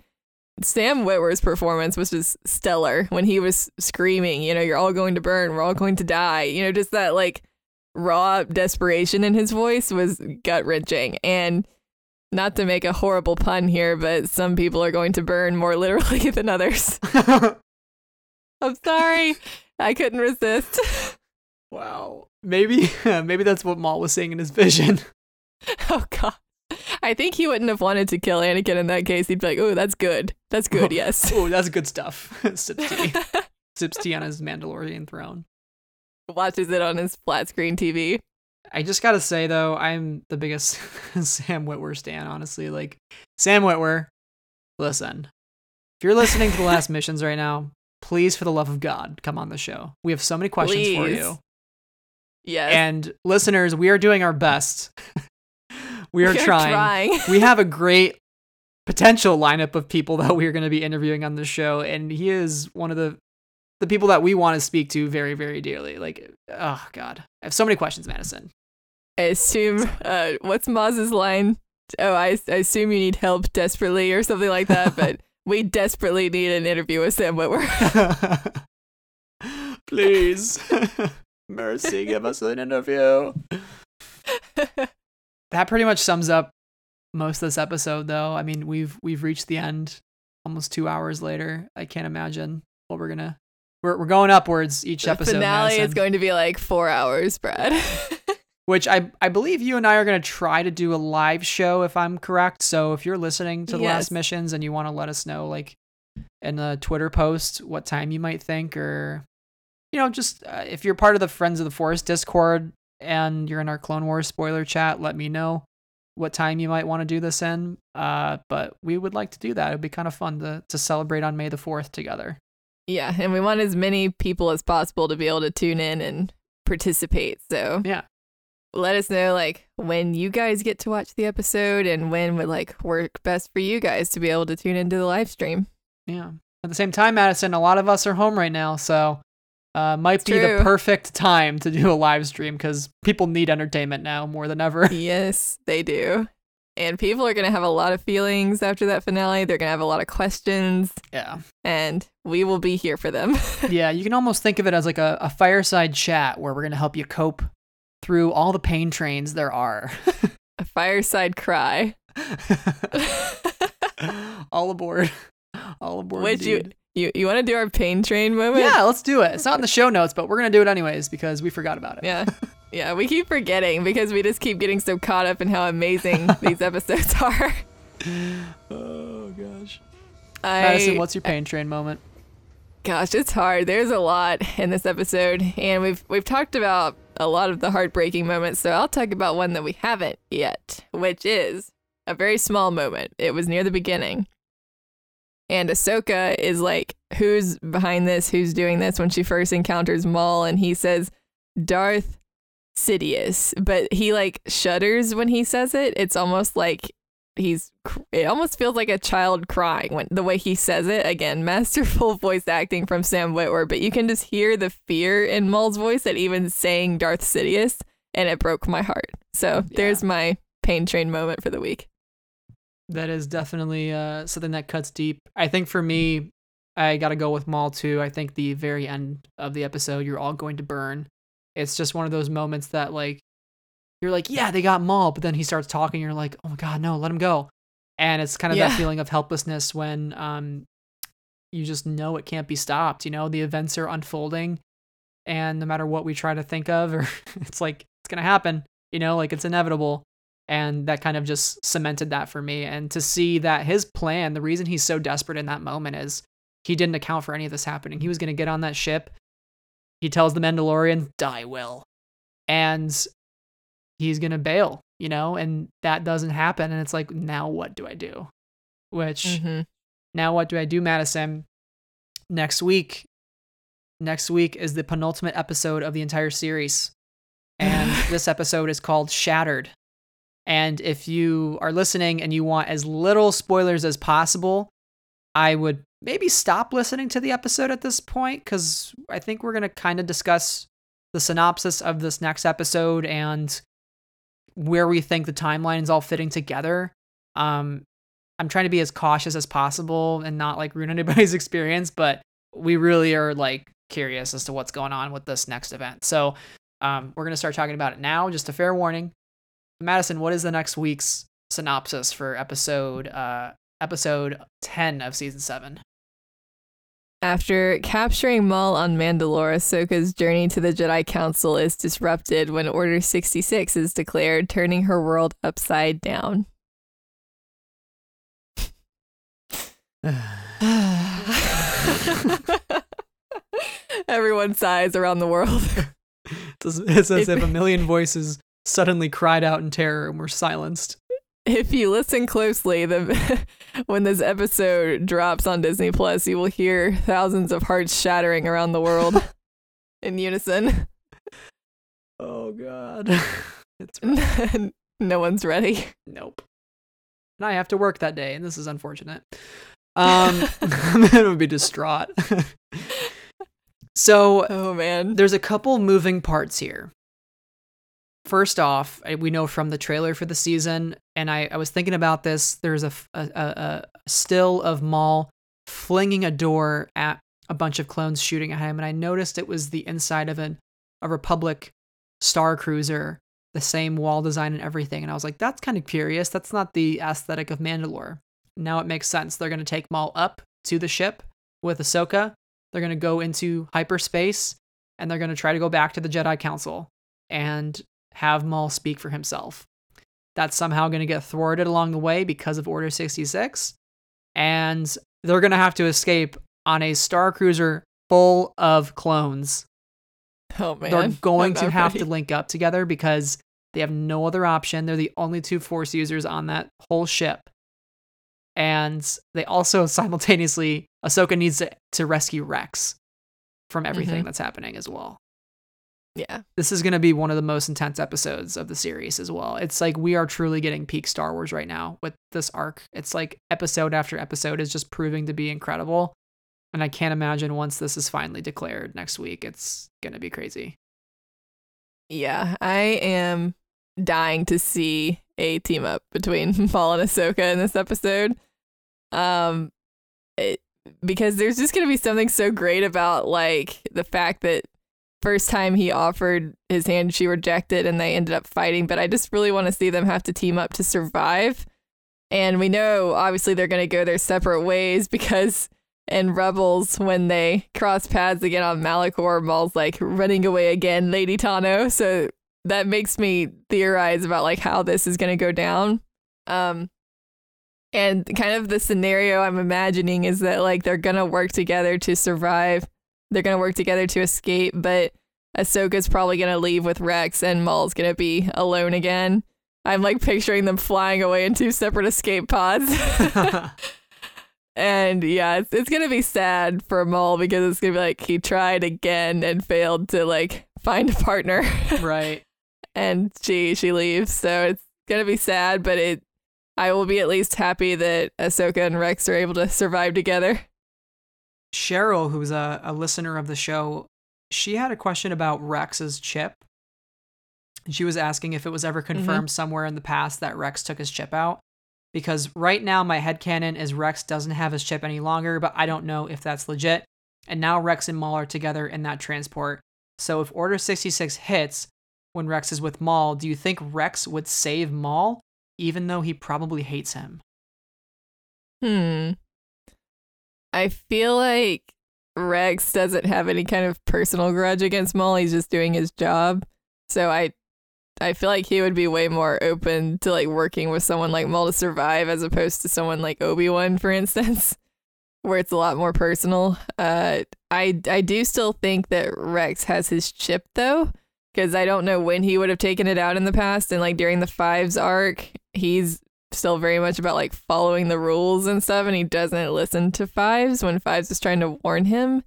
Sam Witwer's performance was just stellar when he was screaming, you know, you're all going to burn, we're all going to die. You know, just that like raw desperation in his voice was gut wrenching. And not to make a horrible pun here, but some people are going to burn more literally than others. I'm sorry. I couldn't resist. wow. Maybe, maybe that's what Maul was seeing in his vision. oh, God. I think he wouldn't have wanted to kill Anakin in that case. He'd be like, oh, that's good. That's good, yes. oh, that's good stuff. Sips tea. Sips tea on his Mandalorian throne. Watches it on his flat screen TV. I just gotta say though, I'm the biggest Sam Witwer stan. Honestly, like Sam Witwer. Listen, if you're listening to the last missions right now, please, for the love of God, come on the show. We have so many questions for you. Yes. And listeners, we are doing our best. we are We are trying. trying. we have a great potential lineup of people that we are going to be interviewing on the show, and he is one of the the people that we want to speak to very, very dearly. Like, oh God, I have so many questions, Madison. I assume, uh, what's Maz's line? Oh, I, I assume you need help desperately or something like that, but we desperately need an interview with Sam Witwer. Please. Mercy, give us an interview. that pretty much sums up most of this episode though. I mean, we've we've reached the end almost 2 hours later. I can't imagine what we're going to we're, we're going upwards each the episode. finale Madison, is going to be like four hours, Brad. which I I believe you and I are going to try to do a live show if I'm correct. So if you're listening to the Yes. last missions and you want to let us know like in a Twitter post what time you might think or you know just uh, if you're part of the Friends of the Force Discord and you're in our Clone Wars spoiler chat, let me know what time you might want to do this in. Uh, but we would like to do that. It'd be kind of fun to to celebrate on May the 4th together. Yeah, and we want as many people as possible to be able to tune in and participate. So Yeah. let us know like when you guys get to watch the episode and when would like work best for you guys to be able to tune into the live stream. Yeah. At the same time, Madison, a lot of us are home right now, so uh, might It's be the perfect time to do a live stream because people need entertainment now more than ever. yes, they do. And people are going to have a lot of feelings after that finale. They're going to have a lot of questions, yeah. and we will be here for them. Yeah, you can almost think of it as like a, a fireside chat where we're going to help you cope through all the pain trains there are. a fireside cry. all aboard. All aboard. Would you you you want to do our pain train moment? Yeah, let's do it. It's not in the show notes, but we're going to do it anyways because we forgot about it. Yeah. Yeah, we keep forgetting because we just keep getting so caught up in how amazing these episodes are. Oh, gosh. I, Madison, what's your pain train moment? gosh, it's hard. There's a lot in this episode, and we've we've talked about a lot of the heartbreaking moments. So I'll talk about one that we haven't yet, which is a very small moment. It was near the beginning, and Ahsoka is like, "Who's behind this? Who's doing this?" When she first encounters Maul, and he says, "Darth Sidious," but he like shudders when he says it. It's almost like he's it almost feels like a child crying when the way he says it again masterful voice acting from sam witwer but you can just hear the fear in maul's voice at even saying darth sidious and it broke my heart so there's my pain train moment for the week That is definitely uh, something that cuts deep. I think for me, I got to go with Maul too. I think the very end of the episode, you're all going to burn. It's just one of those moments that, like, you're like, yeah, they got Maul, but then he starts talking. You're like, oh my God, no, let him go. And it's kind of Yeah. that feeling of helplessness when um, you just know it can't be stopped. You know, the events are unfolding, and no matter what we try to think of, or it's like, it's going to happen, you know, like it's inevitable and that kind of just cemented that for me and to see that his plan the reason he's so desperate in that moment is he didn't account for any of this happening he was going to get on that ship he tells the mandalorian die will. And he's going to bail you know and that doesn't happen and it's like now what do i do? Which Mhm. now what do i do madison? Next week next week is the penultimate episode of the entire series and this episode is called shattered. And if you are listening and you want as little spoilers as possible, I would maybe stop listening to the episode at this point because I think we're going to kind of discuss the synopsis of this next episode and where we think the timeline is all fitting together. Um, I'm trying to be as cautious as possible and not like ruin anybody's experience, but we really are like curious as to what's going on with this next event. So um, we're going to start talking about it now. Just a fair warning. Madison, what is the next week's synopsis for episode uh episode 10 of season 7? After capturing Maul on Mandalore, Ahsoka's journey to the Jedi Council is disrupted when Order 66 is declared, turning her world upside down. Everyone sighs around the world. It's as, it's as if a million voices suddenly cried out in terror and were silenced. If you listen closely, the when this episode drops on Disney Plus, you will hear thousands of hearts shattering around the world in unison. Oh god. it's no one's ready. nope. And I have to work that day and this is unfortunate. Um I'm to be distraught. so Oh man. there's a couple moving parts here. First off, we know from the trailer for the season, and I, I was thinking about this. There's a still of Maul flinging a door at a bunch of clones shooting at him, and I noticed it was the inside of an a Republic Star Cruiser, the same wall design and everything. And I was like, that's kind of curious. That's not the aesthetic of Mandalore. Now it makes sense. They're going to take Maul up to the ship with Ahsoka. They're going to go into hyperspace and they're going to try to go back to the Jedi Council and have Maul speak for himself. That's somehow going to get thwarted along the way because of Order 66. And they're going to have to escape on a Star Cruiser full of clones. Oh man. They're going to have ready. to link up together because they have no other option. They're the only two Force users on that whole ship. And they also simultaneously, Ahsoka needs to, to rescue Rex from everything Mhm. that's happening as well. Yeah. This is going to be one of the most intense episodes of the series as well. It's like we are truly getting peak Star Wars right now with this arc. It's like episode after episode is just proving to be incredible. And I can't imagine once this is finally declared next week, it's going to be crazy. Yeah. I am dying to see a team up between Maul and Ahsoka in this episode. Um it, because there's just gonna be something so great about like the fact that first time he offered his hand she rejected and they ended up fighting. But i just really want to see them have to team up to survive. And we know obviously they're going to go their separate ways because in rebels when they cross paths again on malachor maul's like running away again lady tano. So that makes me theorize about like how this is going to go down. Um and kind of the scenario i'm imagining is that like they're going to work together to survive they're gonna work together to escape, but Ahsoka's probably gonna leave with Rex and Maul's gonna be alone again. I'm like picturing them flying away in two separate escape pods. and yeah, it's, it's gonna be sad for Maul because it's gonna be like he tried again and failed to like find a partner right. and she she leaves. So it's gonna be sad, but it I will be at least happy that Ahsoka and Rex are able to survive together. Cheryl, who's a, a listener of the show, she had a question about Rex's chip. She was asking if it was ever confirmed somewhere in the past that Rex took his chip out. Because right now, my head headcanon is Rex doesn't have his chip any longer, but I don't know if that's legit. And now Rex and Maul are together in that transport. So if Order 66 hits when Rex is with Maul, do you think Rex would save Maul, even though he probably hates him? Hmm. I feel like Rex doesn't have any kind of personal grudge against Molly. He's just doing his job. So I I feel like he would be way more open to like working with someone like Maul to survive as opposed to someone like Obi-Wan, for instance, where it's a lot more personal. Uh I I do still think that Rex has his chip though, because I don't know when he would have taken it out in the past and like during the fives arc, he's still very much about like following the rules and stuff and he doesn't listen to fives when fives is trying to warn him.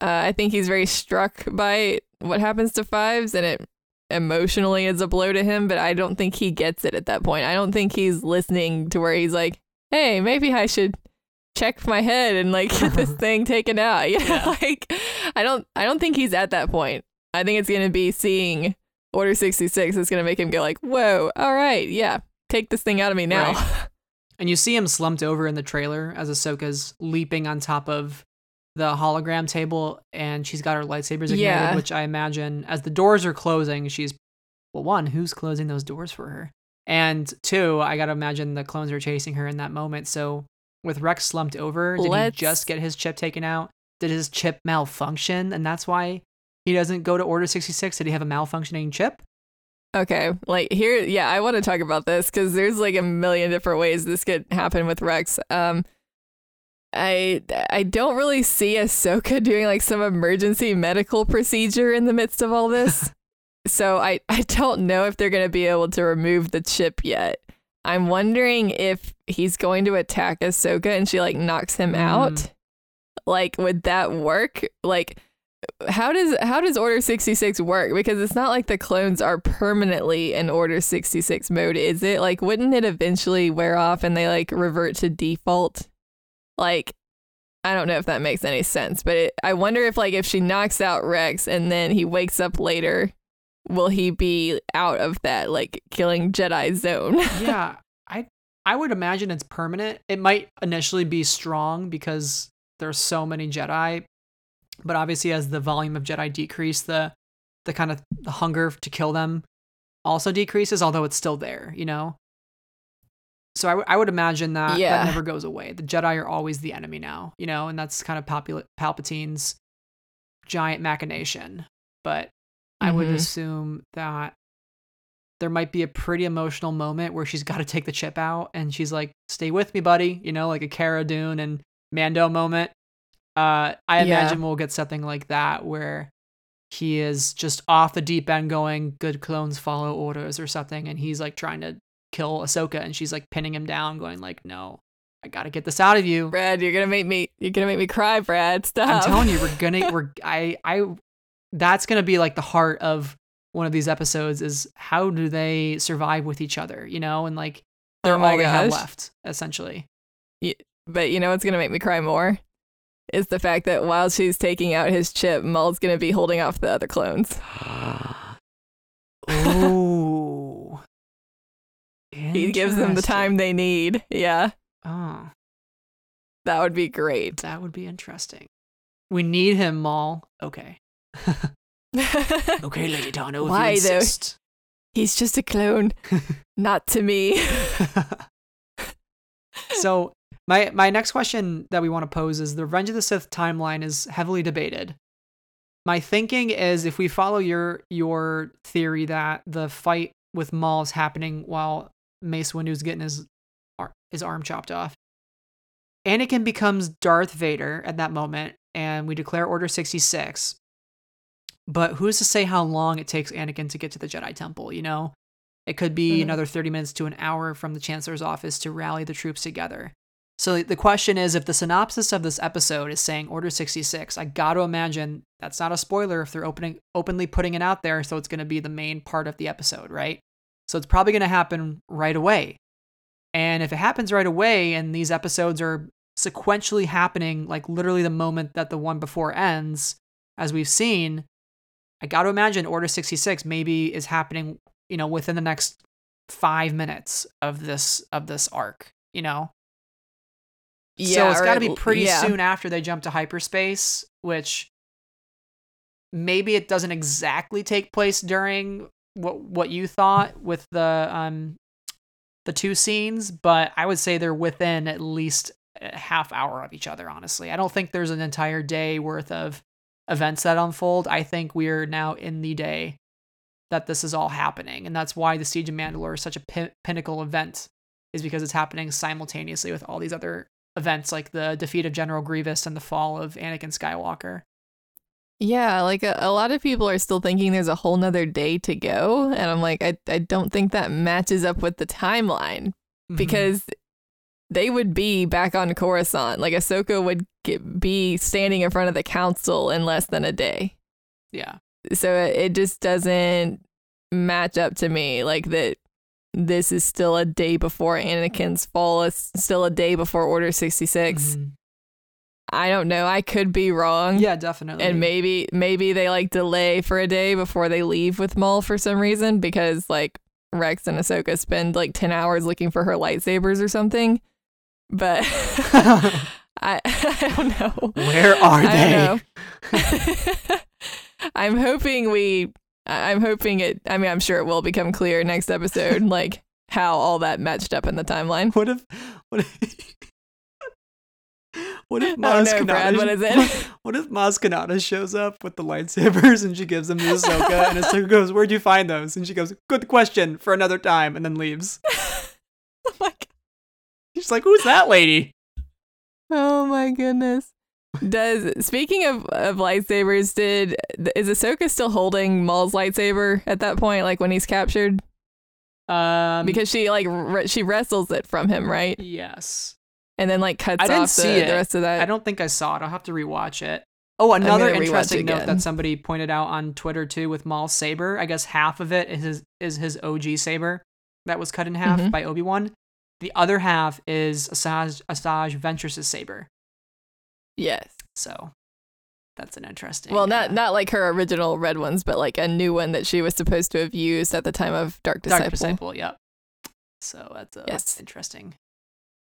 Uh, i think he's very struck by what happens to fives and it emotionally is a blow to him but i don't think he gets it at that point. I don't think he's listening to where he's like hey maybe i should check my head and like get this thing taken out. You know Yeah. like i don't i don't think he's at that point. I think it's going to be seeing order 66 is going to make him go like whoa all right yeah take this thing out of me now. Right. And you see him slumped over in the trailer as Ahsoka's leaping on top of the hologram table and she's got her lightsabers ignited, Yeah. which I imagine as the doors are closing, she's well, one, who's closing those doors for her? And two, I gotta imagine the clones are chasing her in that moment. So with Rex slumped over, did Let's- he just get his chip taken out? Did his chip malfunction? And that's why he doesn't go to Order 66? Did he have a malfunctioning chip? Okay, like here, yeah, I want to talk about this because there's like a million different ways this could happen with Rex. Um, I I don't really see Ahsoka doing like some emergency medical procedure in the midst of all this, so I I don't know if they're gonna be able to remove the chip yet. I'm wondering if he's going to attack Ahsoka and she like knocks him Mm. out. Like, would that work? Like, how does how does Order 66 work? Because it's not like the clones are permanently in Order 66 mode, is it? Like, wouldn't it eventually wear off and they like revert to default? Like, I don't know if that makes any sense, but it, I wonder if like if she knocks out Rex and then he wakes up later, will he be out of that like killing Jedi zone? yeah, I I would imagine it's permanent. It might initially be strong because there's so many Jedi But obviously, as the volume of Jedi decrease, the the kind of the hunger to kill them also decreases, although it's still there, you know. So I, w- I would imagine that Yeah. that never goes away. The Jedi are always the enemy now, you know, and that's kind of Palpul- Palpatine's giant machination. But I would Mhm. assume that there might be a pretty emotional moment where she's got to take the chip out and she's like, "Stay with me, buddy," you know, like a Cara Dune and Mando moment. Uh, I Yeah. imagine we'll get something like that where he is just off the deep end, going, "Good clones follow orders" or something, and he's like trying to kill Ahsoka, and she's like pinning him down, going like, "No, I got to get this out of you." Brad, you're gonna make me you're gonna make me cry, Brad. Stop. I'm telling you, we're gonna we're I I that's gonna be like the heart of one of these episodes is how do they survive with each other, you know, and like they're Oh all they have left, essentially. Yeah, But you know what's gonna make me cry more? Is the fact that while she's taking out his chip, Maul's gonna be holding off the other clones. Ooh. He gives them the time they need. Yeah. Oh, That would be great. that would be interesting. We need him, Maul. Okay. Okay, Lady if Why, though? He's just a clone. Not to me. so my my next question that we want to pose is the Revenge of the Sith timeline is heavily debated. My thinking is if we follow your your theory that the fight with Maul is happening while Mace Windu's getting his his arm chopped off, Anakin becomes Darth Vader at that moment, and we declare Order sixty six. But who's to say how long it takes Anakin to get to the Jedi Temple? You know, it could be Mhm. another 30 minutes to an hour from the Chancellor's office to rally the troops together. So the question is if the synopsis of this episode is saying Order 66, I got to imagine that's not a spoiler if they're opening openly putting it out there, so it's going to be the main part of the episode, right? So it's probably going to happen right away. And if it happens right away and these episodes are sequentially happening like literally the moment that the one before ends, as we've seen, I got to imagine Order 66 maybe is happening, you know, within the next 5 minutes of this of this arc, you know. So it's got to be pretty yeah. soon after they jump to hyperspace, which maybe it doesn't exactly take place during what what you thought with the um the two scenes, but I would say they're within at least a half hour of each other, honestly. I don't think there's an entire day worth of events that unfold. I think we're now in the day that this is all happening, and that's why the Siege of Mandalore is such a pin- pinnacle event, is because it's happening simultaneously with all these other events like the defeat of General Grievous and the fall of Anakin Skywalker. Yeah, like a, a lot of people are still thinking there's a whole nother day to go. And I'm like, I, I don't think that matches up with the timeline Mhm. because they would be back on Coruscant. Like Ahsoka would get, be standing in front of the council in less than a day. yeah, So it, it just doesn't match up to me. Like that this is still a day before Anakin's fall, it's still a day before Order 66. Mhm. I don't know. I could be wrong. yeah, definitely. And maybe maybe they like delay for a day before they leave with Maul for some reason because like Rex and Ahsoka spend like ten hours looking for her lightsabers or something. But I I don't know. Where are I they? I'm hoping we I- I'm hoping it I mean I'm sure it will become clear next episode like how all that matched up in the timeline. What if what if What if Maz no, Brad, what is it? What if Maz Kanata shows up with the lightsabers and she gives them to Ahsoka and Ahsoka goes, Where'd you find those? And she goes, Good question for another time and then leaves. oh my god. She's like, Who's that lady? Oh my goodness. Does speaking of, of lightsabers, did is Ahsoka still holding Maul's lightsaber at that point, like when he's captured? Um Because she like re- she wrestles it from him, right? Yes. And then like cuts I didn't off see the it. rest of that. I don't think I saw it. I'll have to rewatch it. Oh, another interesting note that somebody pointed out on Twitter too with Maul's saber. I guess half of it is his, is his OG saber that was cut in half Mhm. by Obi Wan. The other half is Asajj Asajj Ventress's saber. Yes. So that's an interesting. Well, not uh, not like her original red ones, but like a new one that she was supposed to have used at the time of Dark Disciple. Dark Disciple. Yep. So that's uh, Yes. interesting.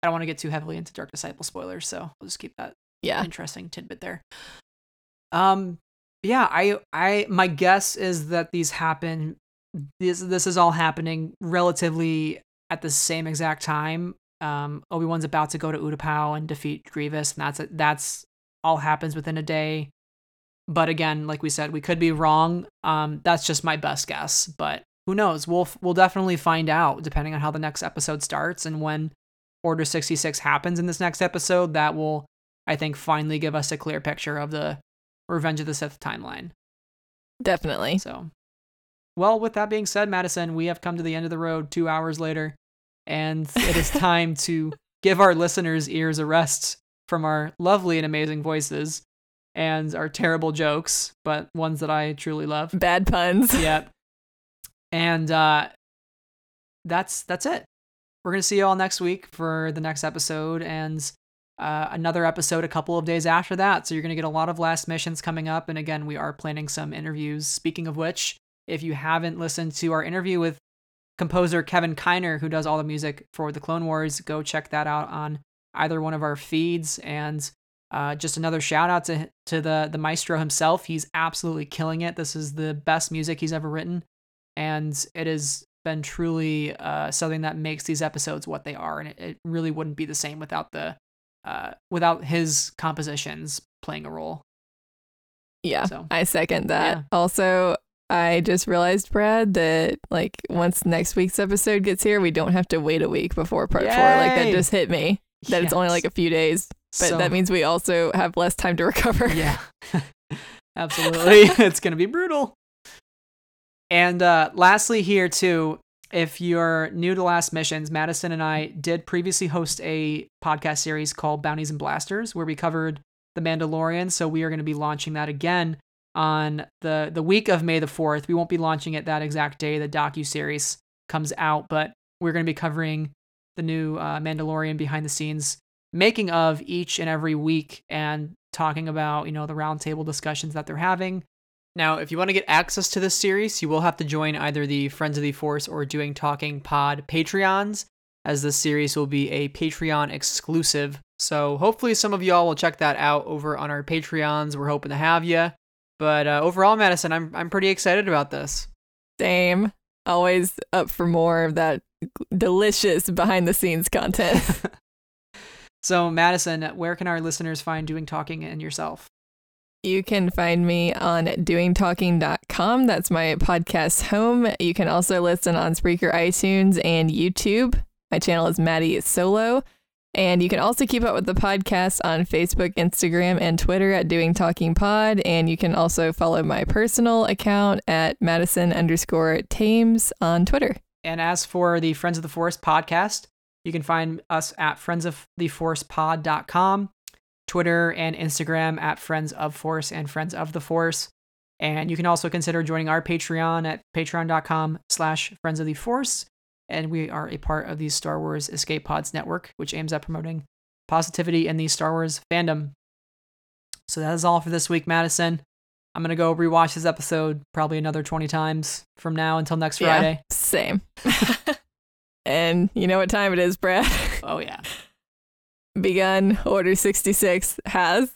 I don't want to get too heavily into Dark Disciple spoilers, so I'll just keep that Yeah. interesting tidbit there. Um, yeah, I, I, my guess is that these happen. This, this is all happening relatively at the same exact time. Um, Obi Wan's about to go to Utapau and defeat Grievous, and that's it. That's all happens within a day. But again, like we said, we could be wrong. Um, that's just my best guess, but who knows? We'll we'll definitely find out depending on how the next episode starts and when Order 66 happens in this next episode. That will, I think, finally give us a clear picture of the Revenge of the Sith timeline. Definitely. So, well, with that being said, Madison, we have come to the end of the road two hours later, and it is time to give our listeners' ears a rest from our lovely and amazing voices and our terrible jokes, but ones that I truly love. Bad puns. Yep. And uh, that's that's it. We're gonna see you all next week for the next episode and uh, another episode a couple of days after that. So you're gonna get a lot of last missions coming up. And again, we are planning some interviews. Speaking of which, if you haven't listened to our interview with composer Kevin Kiner, who does all the music for the Clone Wars, go check that out on either one of our feeds. And uh, just another shout out to to the the maestro himself. He's absolutely killing it. This is the best music he's ever written and it has been truly uh, something that makes these episodes what they are, and it, it really wouldn't be the same without the uh, without his compositions playing a role. Yeah, So- I second that. Yeah. Also, I just realized, Brad, that like once next week's episode gets here, we don't have to wait a week before part four. Like that just hit me. That it's only like a few days, but So- that means we also have less time to recover. yeah, absolutely, it's gonna be brutal. And uh, lastly, here too, if you're new to Last Missions, Madison and I did previously host a podcast series called Bounties and Blasters, where we covered the Mandalorian. So we are going to be launching that again on the the week of May the fourth. We won't be launching it that exact day the docu series comes out, but we're going to be covering the new uh, Mandalorian behind the scenes making of each and every week and talking about you know the roundtable discussions that they're having. Now, if you want to get access to this series, you will have to join either the Friends of the Force or Doing Talking Pod Patreons, as this series will be a Patreon exclusive. So hopefully, some of y'all will check that out over on our Patreons. We're hoping to have you. But uh, overall, Madison, I'm I'm pretty excited about this. Same. Always up for more of that delicious behind the scenes content. So, Madison, where can our listeners find Doing Talking and yourself? You can find me on doingtalking.com. That's my podcast home. You can also listen on Spreaker, iTunes, and YouTube. My channel is Maddie Solo. And you can also keep up with the podcast on Facebook, Instagram, and Twitter at Doing Talking Pod. And you can also follow my personal account at Madison underscore Thames on Twitter. And as for the Friends of the Force podcast, you can find us at friendsoftheforcepod.com, Twitter and Instagram at Friends of Force and Friends of the Force. And you can also consider joining our Patreon at patreon.com slash Friends of the Force. And we are a part of the Star Wars Escape Pods network, which aims at promoting positivity in the Star Wars fandom. So that is all for this week, Madison. I'm going to go rewatch this episode probably another 20 times from now until next Yeah, Friday. same. and you know what time it is, Brad? Oh, yeah. Begun. Order 66 has